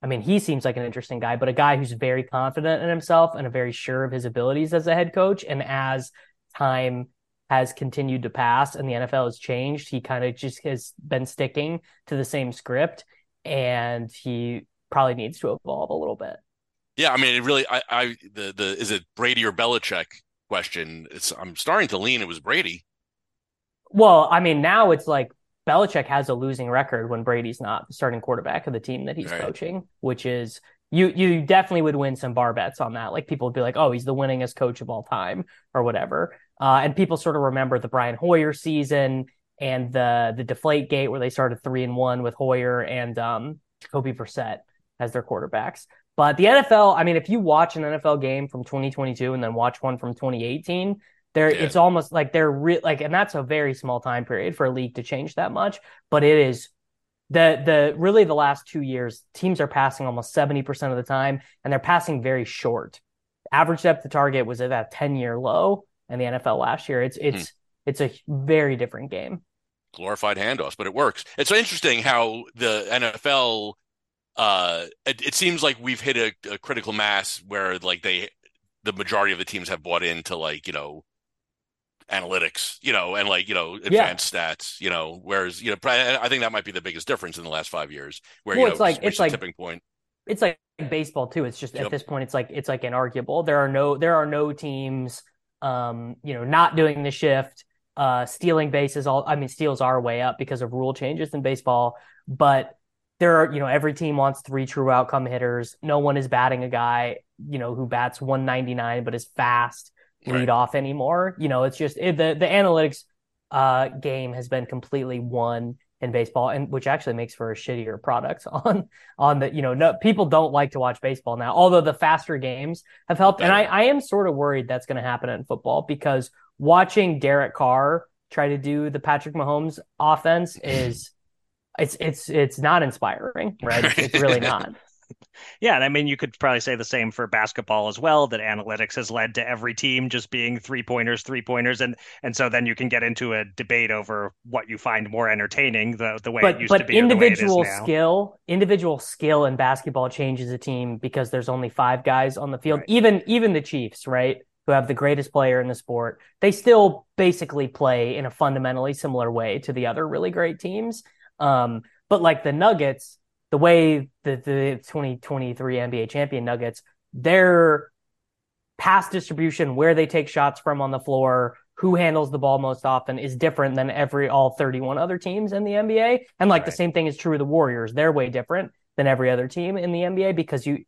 I mean, he seems like an interesting guy, but a guy who's very confident in himself and a very sure of his abilities as a head coach. And as time has continued to pass and the NFL has changed, he kind of just has been sticking to the same script, and he probably needs to evolve a little bit. Yeah, I mean, it really, I, I, the, the, is it Brady or Belichick question? It's, I'm starting to lean it was Brady. Well, I mean, now it's like Belichick has a losing record when Brady's not the starting quarterback of the team that he's Right. coaching, which is you you definitely would win some bar bets on that. Like people would be like, "Oh, he's the winningest coach of all time," or whatever. Uh, and people sort of remember the Brian Hoyer season and the the Deflate Gate where they started three and one with Hoyer and um, Jacoby Brissett as their quarterbacks. But the NFL, I mean, if you watch an NFL game from 2022 and then watch one from 2018, there Yeah. it's almost like they're re- like, and that's a very small time period for a league to change that much. But it is the the really the last two years, teams are passing almost 70% of the time, and they're passing very short. Average depth to target was at that 10 year low in the NFL last year. It's it's hmm. it's a very different game. Glorified handoffs, but it works. It's interesting how the NFL uh it, it seems like we've hit a, a critical mass where like they the majority of the teams have bought into like, you know, analytics, you know, and like, you know, advanced yeah. stats, you know, whereas, you know, I think that might be the biggest difference in the last five years where, well, you know, it's like, it's like tipping point. It's like baseball too. It's just yep. at this point, it's like, it's like inarguable. There are no, there are no teams, um, you know, not doing the shift, uh, stealing bases. All, I mean, steals are way up because of rule changes in baseball, but there are, you know, every team wants three true outcome hitters. No one is batting a guy, you know, who bats 199 but is fast lead right. off anymore. You know, it's just it, the the analytics uh, game has been completely won in baseball, and which actually makes for a shittier product on on the you know no people don't like to watch baseball now. Although the faster games have helped, and I I am sort of worried that's going to happen in football because watching Derek Carr try to do the Patrick Mahomes offense is. It's it's it's not inspiring, right? It's, it's really not. Yeah, and I mean, you could probably say the same for basketball as well. That analytics has led to every team just being three pointers, three pointers, and and so then you can get into a debate over what you find more entertaining. The the way but, it used but to be, individual skill, individual skill in basketball changes a team because there's only five guys on the field. Right. Even even the Chiefs, right? Who have the greatest player in the sport, they still basically play in a fundamentally similar way to the other really great teams. Um, but like the Nuggets, the way the, the 2023 NBA champion Nuggets, their pass distribution, where they take shots from on the floor, who handles the ball most often is different than every all 31 other teams in the NBA. And like right. the same thing is true of the Warriors. They're way different than every other team in the NBA because you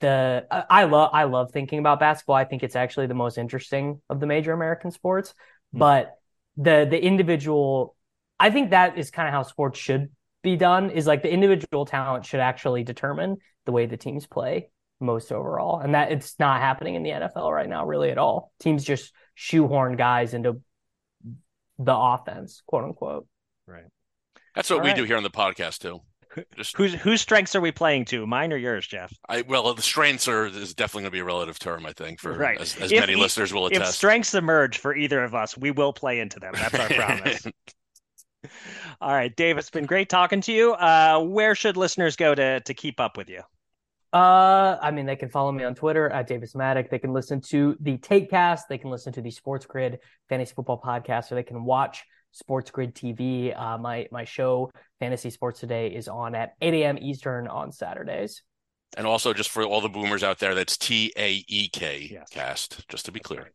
the I love I love thinking about basketball. I think it's actually the most interesting of the major American sports. Mm-hmm. But the the individual I think that is kind of how sports should be done is like the individual talent should actually determine the way the teams play most overall. And that it's not happening in the NFL right now, really at all. Teams just shoehorn guys into the offense, quote unquote. Right. That's what all we right. do here on the podcast too. Just whose whose strengths are we playing to? Mine or yours, Jeff? I well, the strengths are is definitely going to be a relative term, I think, for right. as, as if, many if, listeners will attest. If strengths emerge for either of us, we will play into them. That's our promise. All right, Dave, it's been great talking to you. Uh, where should listeners go to to keep up with you? Uh, I mean, they can follow me on Twitter at Davis Mattek. They can listen to the Taekcast. They can listen to the Sports Grid Fantasy Football Podcast, or they can watch Sports Grid TV. Uh, my my show, Fantasy Sports Today, is on at 8 a.m. Eastern on Saturdays. And also, just for all the boomers out there, that's T A E K yes. cast, just to be clear.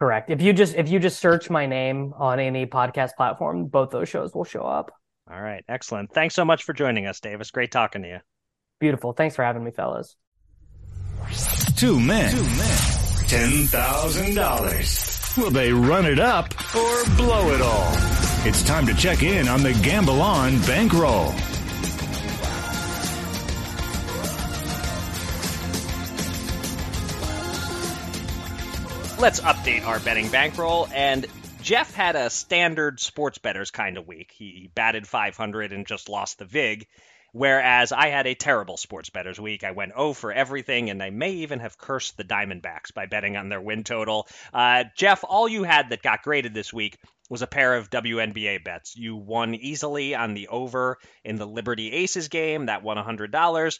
Correct. If you just if you just search my name on any podcast platform, both those shows will show up. All right, excellent. Thanks so much for joining us, Davis. Great talking to you. Beautiful. Thanks for having me, fellas. Two men. Two men. Ten thousand dollars. Will they run it up or blow it all? It's time to check in on the Gamble On bankroll. Let's update our betting bankroll. And Jeff had a standard sports betters kind of week. He batted 500 and just lost the VIG. Whereas I had a terrible sports betters week. I went 0 for everything, and I may even have cursed the Diamondbacks by betting on their win total. Uh, Jeff, all you had that got graded this week was a pair of WNBA bets. You won easily on the over in the Liberty Aces game, that won $100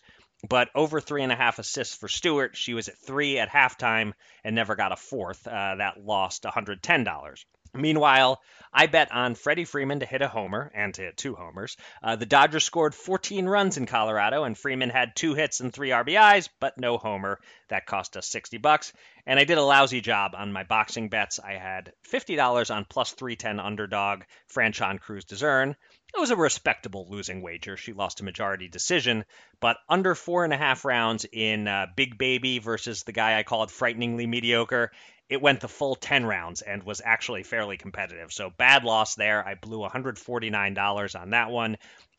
but over three and a half assists for Stewart. She was at three at halftime and never got a fourth. Uh, that lost $110. Meanwhile, I bet on Freddie Freeman to hit a homer and to hit two homers. Uh, the Dodgers scored 14 runs in Colorado, and Freeman had two hits and three RBIs, but no homer. That cost us 60 bucks. And I did a lousy job on my boxing bets. I had $50 on plus 310 underdog Franchon Crews-Dezurn. It was a respectable losing wager. She lost a majority decision, but under four and a half rounds in uh, Big Baby versus the guy I called frighteningly mediocre, it went the full 10 rounds and was actually fairly competitive. So bad loss there. I blew $149 on that one.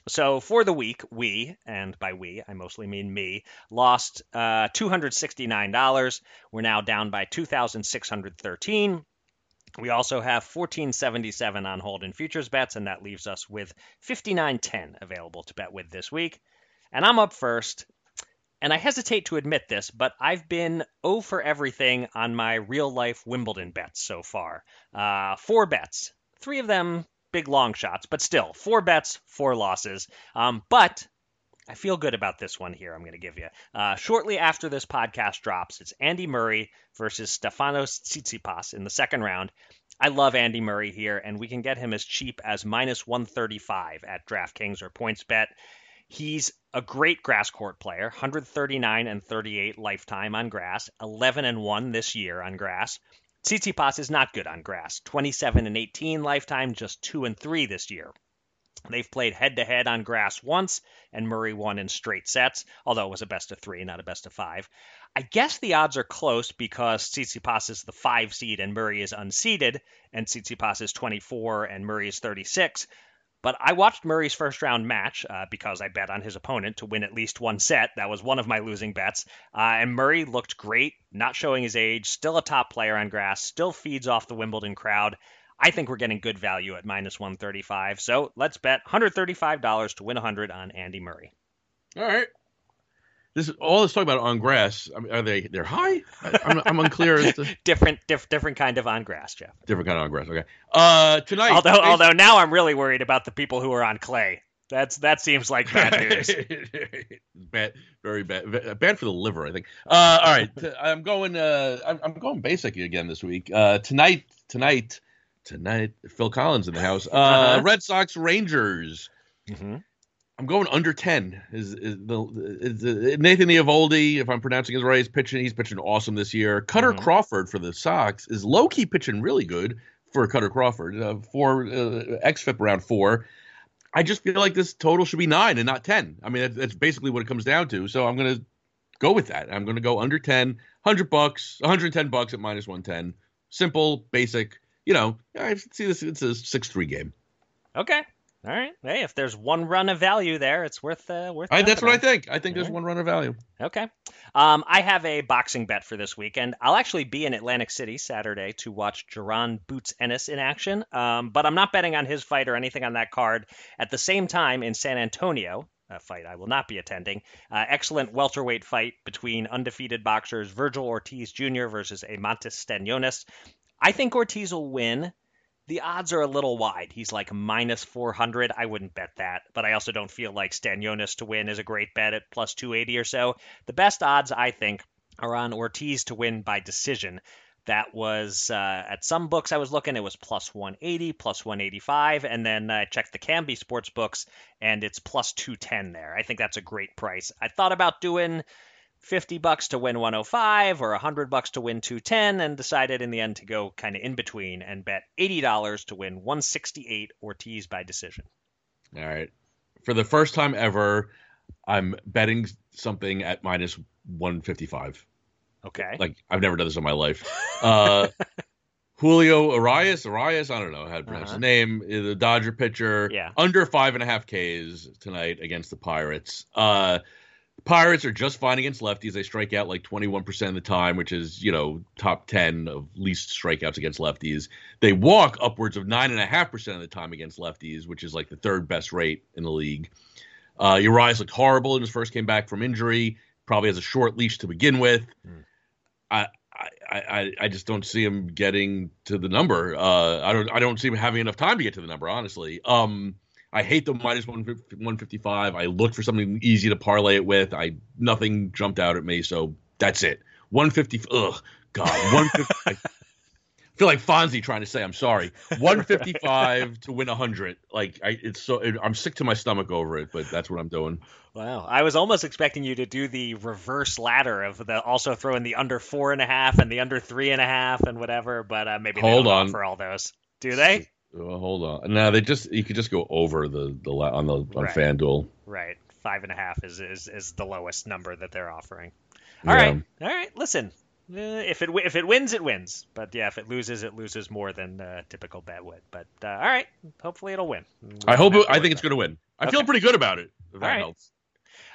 So for the week, we, and by we, I mostly mean me, lost uh, $269. We're now down by 2,613. We also have 1477 on hold in futures bets, and that leaves us with 5910 available to bet with this week. And I'm up first. And I hesitate to admit this, but I've been 0 for everything on my real life Wimbledon bets so far. Uh, four bets, three of them big long shots, but still, four bets, four losses. Um, but I feel good about this one here. I'm going to give you. Uh, shortly after this podcast drops, it's Andy Murray versus Stefanos Tsitsipas in the second round. I love Andy Murray here, and we can get him as cheap as minus 135 at DraftKings or PointsBet. He's a great grass court player, 139 and 38 lifetime on grass, 11 and 1 this year on grass. Tsitsipas is not good on grass, 27 and 18 lifetime, just 2 and 3 this year. They've played head to head on grass once, and Murray won in straight sets, although it was a best of three, not a best of five. I guess the odds are close because Tsitsipas is the five seed and Murray is unseeded, and Tsitsipas is 24 and Murray is 36. But I watched Murray's first round match uh, because I bet on his opponent to win at least one set. That was one of my losing bets. Uh, and Murray looked great, not showing his age, still a top player on grass, still feeds off the Wimbledon crowd. I think we're getting good value at minus 135. So let's bet $135 to win 100 on Andy Murray. All right. This is all this talk about on grass. I mean, are they they're high? I'm, I'm unclear as to different, diff, different kind of on grass, Jeff. different kind of on grass. Okay. Uh, tonight. Although, although now I'm really worried about the people who are on clay. That's that seems like bad news. bad, very bad. Bad for the liver, I think. Uh, all right, I'm going. Uh, I'm, I'm going basic again this week. Uh, tonight, tonight, tonight. Phil Collins in the house. Uh, Uh-huh. Red Sox Rangers. hmm I'm going under ten. Is, is the is, Nathan Eovaldi, if I'm pronouncing his right, is pitching. He's pitching awesome this year. Kutter Mhm. Crawford for the Sox is low key pitching really good for Kutter Crawford. Uh, four uh, xFIP around four. I just feel like this total should be nine and not ten. I mean, that's, that's basically what it comes down to. So I'm gonna go with that. I'm gonna go under 10, 100 bucks, 110 bucks at minus 110. Simple, basic. You know, I see this. It's a six three game. Okay. All right. Hey, if there's one run of value there, it's worth uh, worth. I, that's what I think. I think there's Alright. one run of value. Okay. Um, I have a boxing bet for this weekend. I'll actually be in Atlantic City Saturday to watch Jaron Boots Ennis in action, um, but I'm not betting on his fight or anything on that card. At the same time, in San Antonio, a fight I will not be attending, uh, excellent welterweight fight between undefeated boxers Virgil Ortiz Jr. versus Eimantas Stanionis. I think Ortiz will win. The odds are a little wide. He's like minus 400. I wouldn't bet that, but I also don't feel like Stanionis to win is a great bet at plus 280 or so. The best odds, I think, are on Ortiz to win by decision. That was uh, at some books I was looking, it was plus 180, plus 185, and then I checked the Kambi sports books, and it's plus 210 there. I think that's a great price. I thought about doing 50 bucks to win 105 or 100 bucks to win 210 and decided in the end to go kind of in between and bet $80 to win 168 Ortiz by decision. All right. For the first time ever, I'm betting something at minus 155. Okay. Like I've never done this in my life. Uh, Julio Arias, Arias, I don't know how to pronounce Uh-huh. his name, the Dodger pitcher, Yeah. under five and a half Ks tonight against the Pirates. Uh, Pirates are just fine against lefties. They strike out like 21% of the time, which is, you know, top 10 of least strikeouts against lefties. They walk upwards of 9.5% of the time against lefties, which is like the third best rate in the league. Uh, Urias looked horrible when he first came back from injury. Probably has a short leash to begin with. Hmm. I, I, I, I just don't see him getting to the number. Uh, I don't I don't see him having enough time to get to the number. Honestly, um, I hate the minus one one fifty five. I looked for something easy to parlay it with. I nothing jumped out at me, so that's it. One fifty. Ugh, God, one fifty. I feel like Fonzie trying to say I'm sorry. One fifty five to win hundred. Like I, it's so it, I'm sick to my stomach over it, but that's what I'm doing. Wow. I was almost expecting you to do the reverse ladder of the also throw in the under four and a half and the under three and a half and whatever, but uh, maybe they Hold don't on. for all those. Do they? Well, hold on. No, they just you could just go over the the on the on Right. FanDuel. Right. Five and a half is, is, is the lowest number that they're offering. Yeah. All right. All right. Listen, uh, if it if it wins, it wins. But yeah, if it loses, it loses more than uh, typical bet would. But uh, all right. Hopefully, it'll win. We I hope. It, I think it's going to win. I feel pretty good about it. If that All right. helps.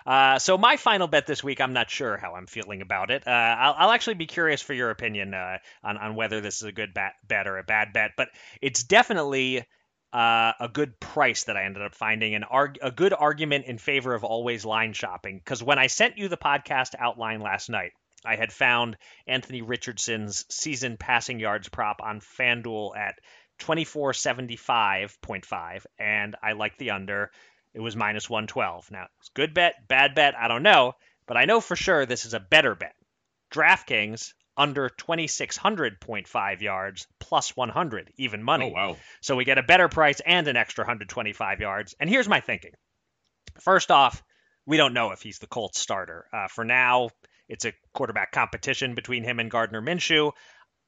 Uh, so my final bet this week, I'm not sure how I'm feeling about it. Uh, I'll, I'll, actually be curious for your opinion uh, on on whether this is a good bet, bet or a bad bet. But it's definitely uh, a good price that I ended up finding, and arg- a good argument in favor of always line shopping. Because when I sent you the podcast outline last night, I had found Anthony Richardson's season passing yards prop on FanDuel at 2475.5, and I like the under. It was minus 112. Now, it's good bet, bad bet, I don't know, but I know for sure this is a better bet. DraftKings under 2600.5 yards plus 100 even money. Oh wow. So we get a better price and an extra 125 yards. And here's my thinking. First off, we don't know if he's the Colts starter. Uh, for now, it's a quarterback competition between him and Gardner Minshew.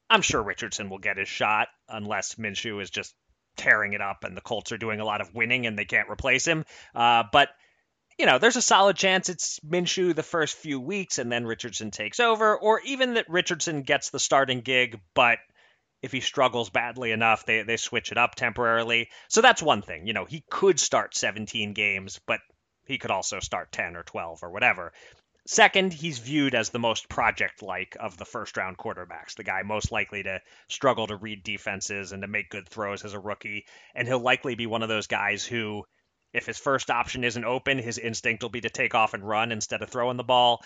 I'm sure Richardson will get his shot unless Minshew is just tearing it up and the Colts are doing a lot of winning and they can't replace him. Uh, but you know, there's a solid chance it's Minshew the first few weeks and then Richardson takes over, or even that Richardson gets the starting gig, but if he struggles badly enough, they, they switch it up temporarily. So that's one thing. You know, he could start 17 games, but he could also start 10 or 12 or whatever. Second, he's viewed as the most project like of the first round quarterbacks, the guy most likely to struggle to read defenses and to make good throws as a rookie. And he'll likely be one of those guys who, if his first option isn't open, his instinct will be to take off and run instead of throwing the ball.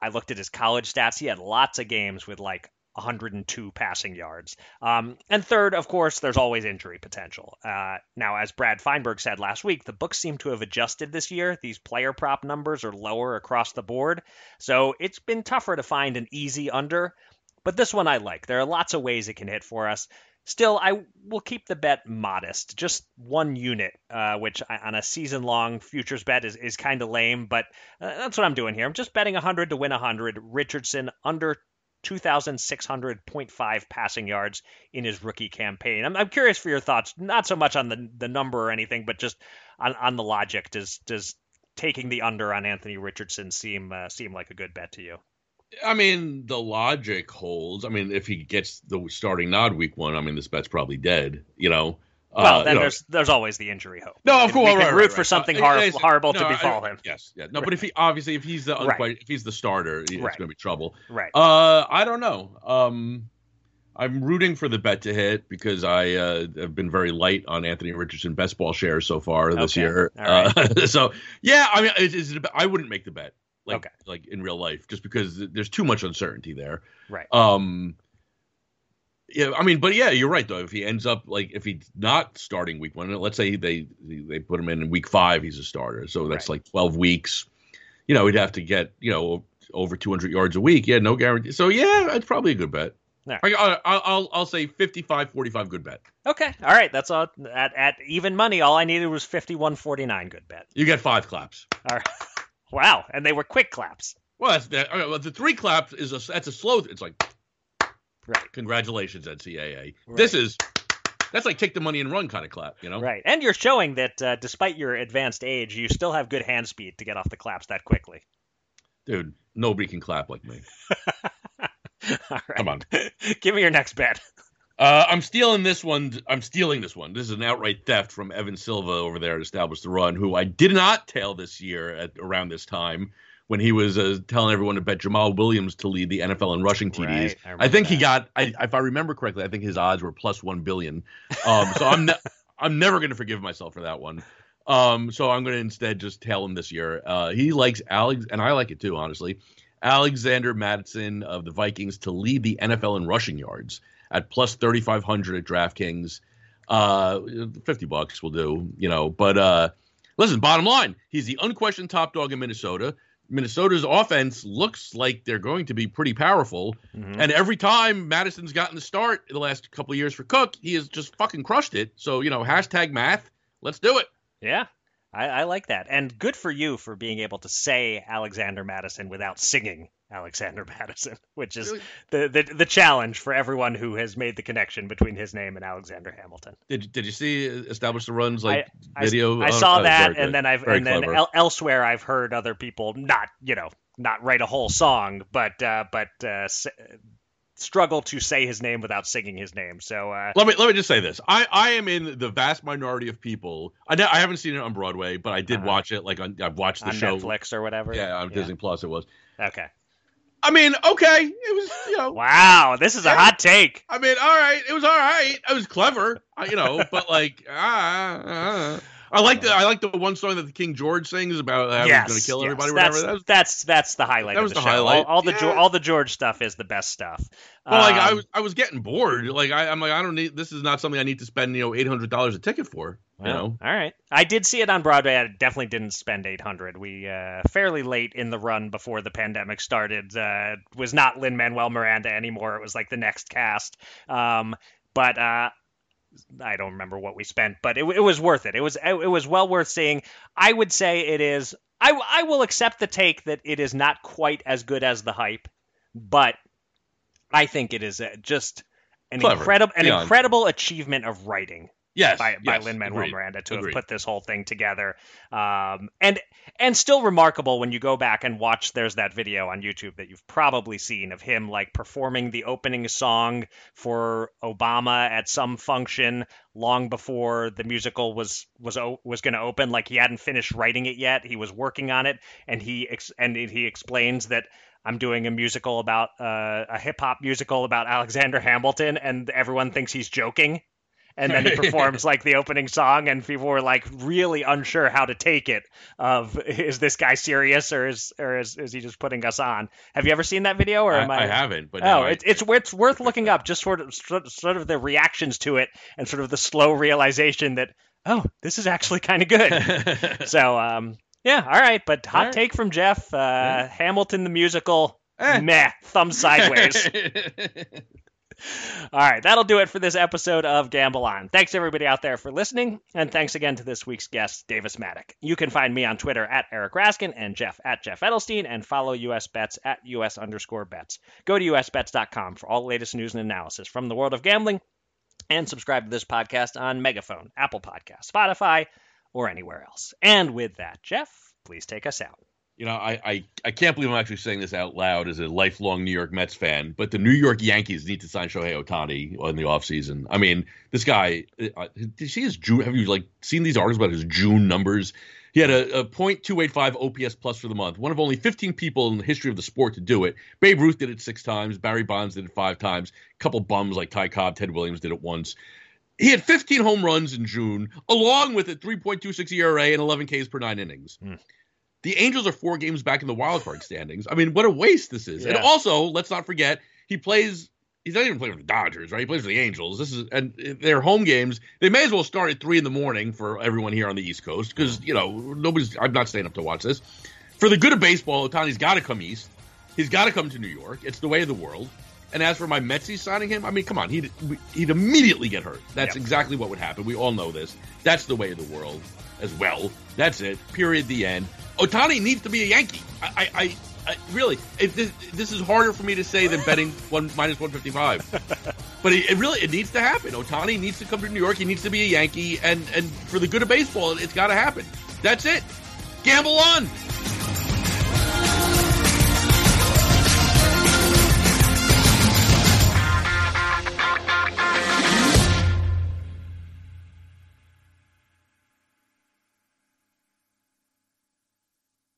I looked at his college stats. He had lots of games with like 102 passing yards. Um, and third, of course, there's always injury potential. Uh, now, as Brad Feinberg said last week, the books seem to have adjusted this year. These player prop numbers are lower across the board. So it's been tougher to find an easy under. But this one I like. There are lots of ways it can hit for us. Still, I will keep the bet modest, just one unit, uh, which on a season long futures bet is, is kind of lame, but uh, that's what I'm doing here. I'm just betting 100 to win 100. Richardson under 2,600.5 passing yards in his rookie campaign. I'm, I'm curious for your thoughts, not so much on the, the number or anything, but just on, on the logic. Does does taking the under on Anthony Richardson seem uh, seem like a good bet to you? I mean, the logic holds. I mean, if he gets the starting nod week one, I mean, this bet's probably dead. You know, well, uh, then there's know. there's always the injury hope. No, of course, we right, root right, for something uh, horrible no, to befall him. Yes, yeah, no, but if he obviously if he's the if he's the starter, it's going to be trouble. Right. Uh, I don't know. Um, I'm rooting for the bet to hit because I uh, have been very light on Anthony Richardson best ball shares so far this okay. year. Right. Uh, so yeah, I mean, it's, it's, I wouldn't make the bet like okay. like in real life just because there's too much uncertainty there. Right. Um yeah, I mean, but yeah, you're right though. If he ends up like if he's not starting week one, let's say they they put him in in week five, he's a starter. So that's right. like 12 weeks. You know, he'd have to get you know over 200 yards a week. Yeah, no guarantee. So yeah, it's probably a good bet. Yeah. I, I'll, I'll I'll say 55 45 good bet. Okay. All right. That's all at at even money. All I needed was 51 49 good bet. You get five claps. All right. Wow, and they were quick claps. Well, that's that. Well, the three claps is a that's a slow. It's like Right. Congratulations, NCAA. Right. This is that's like take the money and run kind of clap, you know? Right. And you're showing that uh, despite your advanced age, you still have good hand speed to get off the claps that quickly. Dude, nobody can clap like me. Right. Come on. Give me your next bet. Uh, I'm stealing this one. I'm stealing this one. This is an outright theft from Evan Silva over there at Establish the Run, who I did not tail this year at around this time when he was uh, telling everyone to bet Jamaal Williams to lead the NFL in rushing TDs. Right, I, I, think that. he got, I, if I remember correctly, I think his odds were plus one billion. Um, so I'm, ne- I'm never going to forgive myself for that one. Um, so I'm going to instead just tail him this year. Uh, he likes Alex, and I like it too, honestly. Alexander Mattison of the Vikings to lead the NFL in rushing yards at plus 3,500 at DraftKings. Uh, 50 bucks will do, you know. But uh, listen, bottom line, he's the unquestioned top dog in Minnesota. Minnesota's offense looks like they're going to be pretty powerful. Mm-hmm. And every time Mattison's gotten the start in the last couple of years for Cook, he has just fucking crushed it. So, you know, hashtag math. Let's do it. Yeah. I, I, like that. And good for you for being able to say Alexander Mattison without singing Alexander Mattison, which is the, the, the challenge for everyone who has made the connection between his name and Alexander Hamilton. Did Did you see Establish the Runs like I, video? I, I saw oh, that, and then I've very and then el- elsewhere I've heard other people not you know not write a whole song, but uh, but uh, struggle to say his name without singing his name. So uh, let me let me just say this: I I am in the vast minority of people. I ne- I haven't seen it on Broadway, but I did Uh-huh. watch it. Like on, I've watched the on show. Netflix or whatever. Yeah, on Disney Plus it was. Okay. I mean, okay, it was you know. Wow, this is a hot take. I mean, all right, it was all right. It was clever, you know, but like, ah, ah. I like the I like the one song that the King George sings about how yes, he's going to kill yes. everybody. That's, Whatever. That was, that's that's the highlight. that of was the, the show. highlight. All, all the Yeah. Geor- all the George stuff is the best stuff. well, like I Um, was I was getting bored. Like I, I'm like I don't need this is not something I need to spend you know eight hundred dollars a ticket for. You know. All right. I did see it on Broadway. I definitely didn't spend 800. We uh, fairly late in the run before the pandemic started. Uh, was not Lin Manuel Miranda anymore. It was like the next cast. Um, but uh, I don't remember what we spent, but it, it was worth it. It was it, was well worth seeing. I would say it is. I I will accept the take that it is not quite as good as the hype, but I think it is uh, just an Clever. incredible an Beyond. incredible achievement of writing Yes. by, by yes, Lin Manuel. Miranda to Agreed. have put this whole thing together. Um, and and still remarkable when you go back and watch. There's that video on YouTube that you've probably seen of him like performing the opening song for Obama at some function long before the musical was was was going to open. Like he hadn't finished writing it yet. He was working on it, and he ex- and he explains that. I'm doing a musical about uh, a hip hop musical about Alexander Hamilton, and everyone thinks he's joking and then he performs like the opening song and people were like really unsure how to take it of is this guy serious or is or is, is he just putting us on have you ever seen that video or I, am i, I haven't, but oh no, I- it's it's it's worth looking up just sort of sort of the reactions to it and sort of the slow realization that oh this is actually kind of good so um yeah all right but hot right. take from jeff uh hamilton the musical Eh. meh thumb sideways All right, that'll do it for this episode of Gamble On. Thanks everybody out there for listening, and thanks again to this week's guest, Davis Mattek. You can find me on Twitter at Eric Raskin and Jeff at Jeff Edelstein, and follow US Bets at US underscore bets. Go to usbets.com for all the latest news and analysis from the world of gambling, and subscribe to this podcast on Megaphone, Apple Podcast, Spotify, or anywhere else. And with that, Jeff, please take us out. You know, I, I, I can't believe I'm actually saying this out loud as a lifelong New York Mets fan, but the New York Yankees need to sign Shohei Ohtani in the offseason. I mean, this guy, uh, did see his June? Have you like seen these articles about his June numbers? He had a, a .285 OPS plus for the month, one of only 15 people in the history of the sport to do it. Babe Ruth did it six times. Barry Bonds did it five times. A couple bums like Ty Cobb, Ted Williams did it once. He had 15 home runs in June, along with a 3.26 ERA and 11 Ks per nine innings. The Angels are four games back in the wild card standings. I mean, what a waste this is. And also, let's not forget, he plays. He's not even playing with the Dodgers, right? He plays for the Angels. This is and their home games. They may as well start at three in the morning for everyone here on the East Coast because you know nobody's. I'm not staying up to watch this. For the good of baseball, Ohtani's got to come east. He's got to come to New York. It's the way of the world. And as for my Metsies signing him, I mean, come on, he'd he'd immediately get hurt. That's Yep. exactly what would happen. We all know this. That's the way of the world as well. That's it. Period. The end. Ohtani needs to be a Yankee. I, I, I, really, it, this, this is harder for me to say than betting one minus one fifty five. but it, it really, it needs to happen. Ohtani needs to come to New York. He needs to be a Yankee, and and for the good of baseball, it's got to happen. That's it. Gamble on.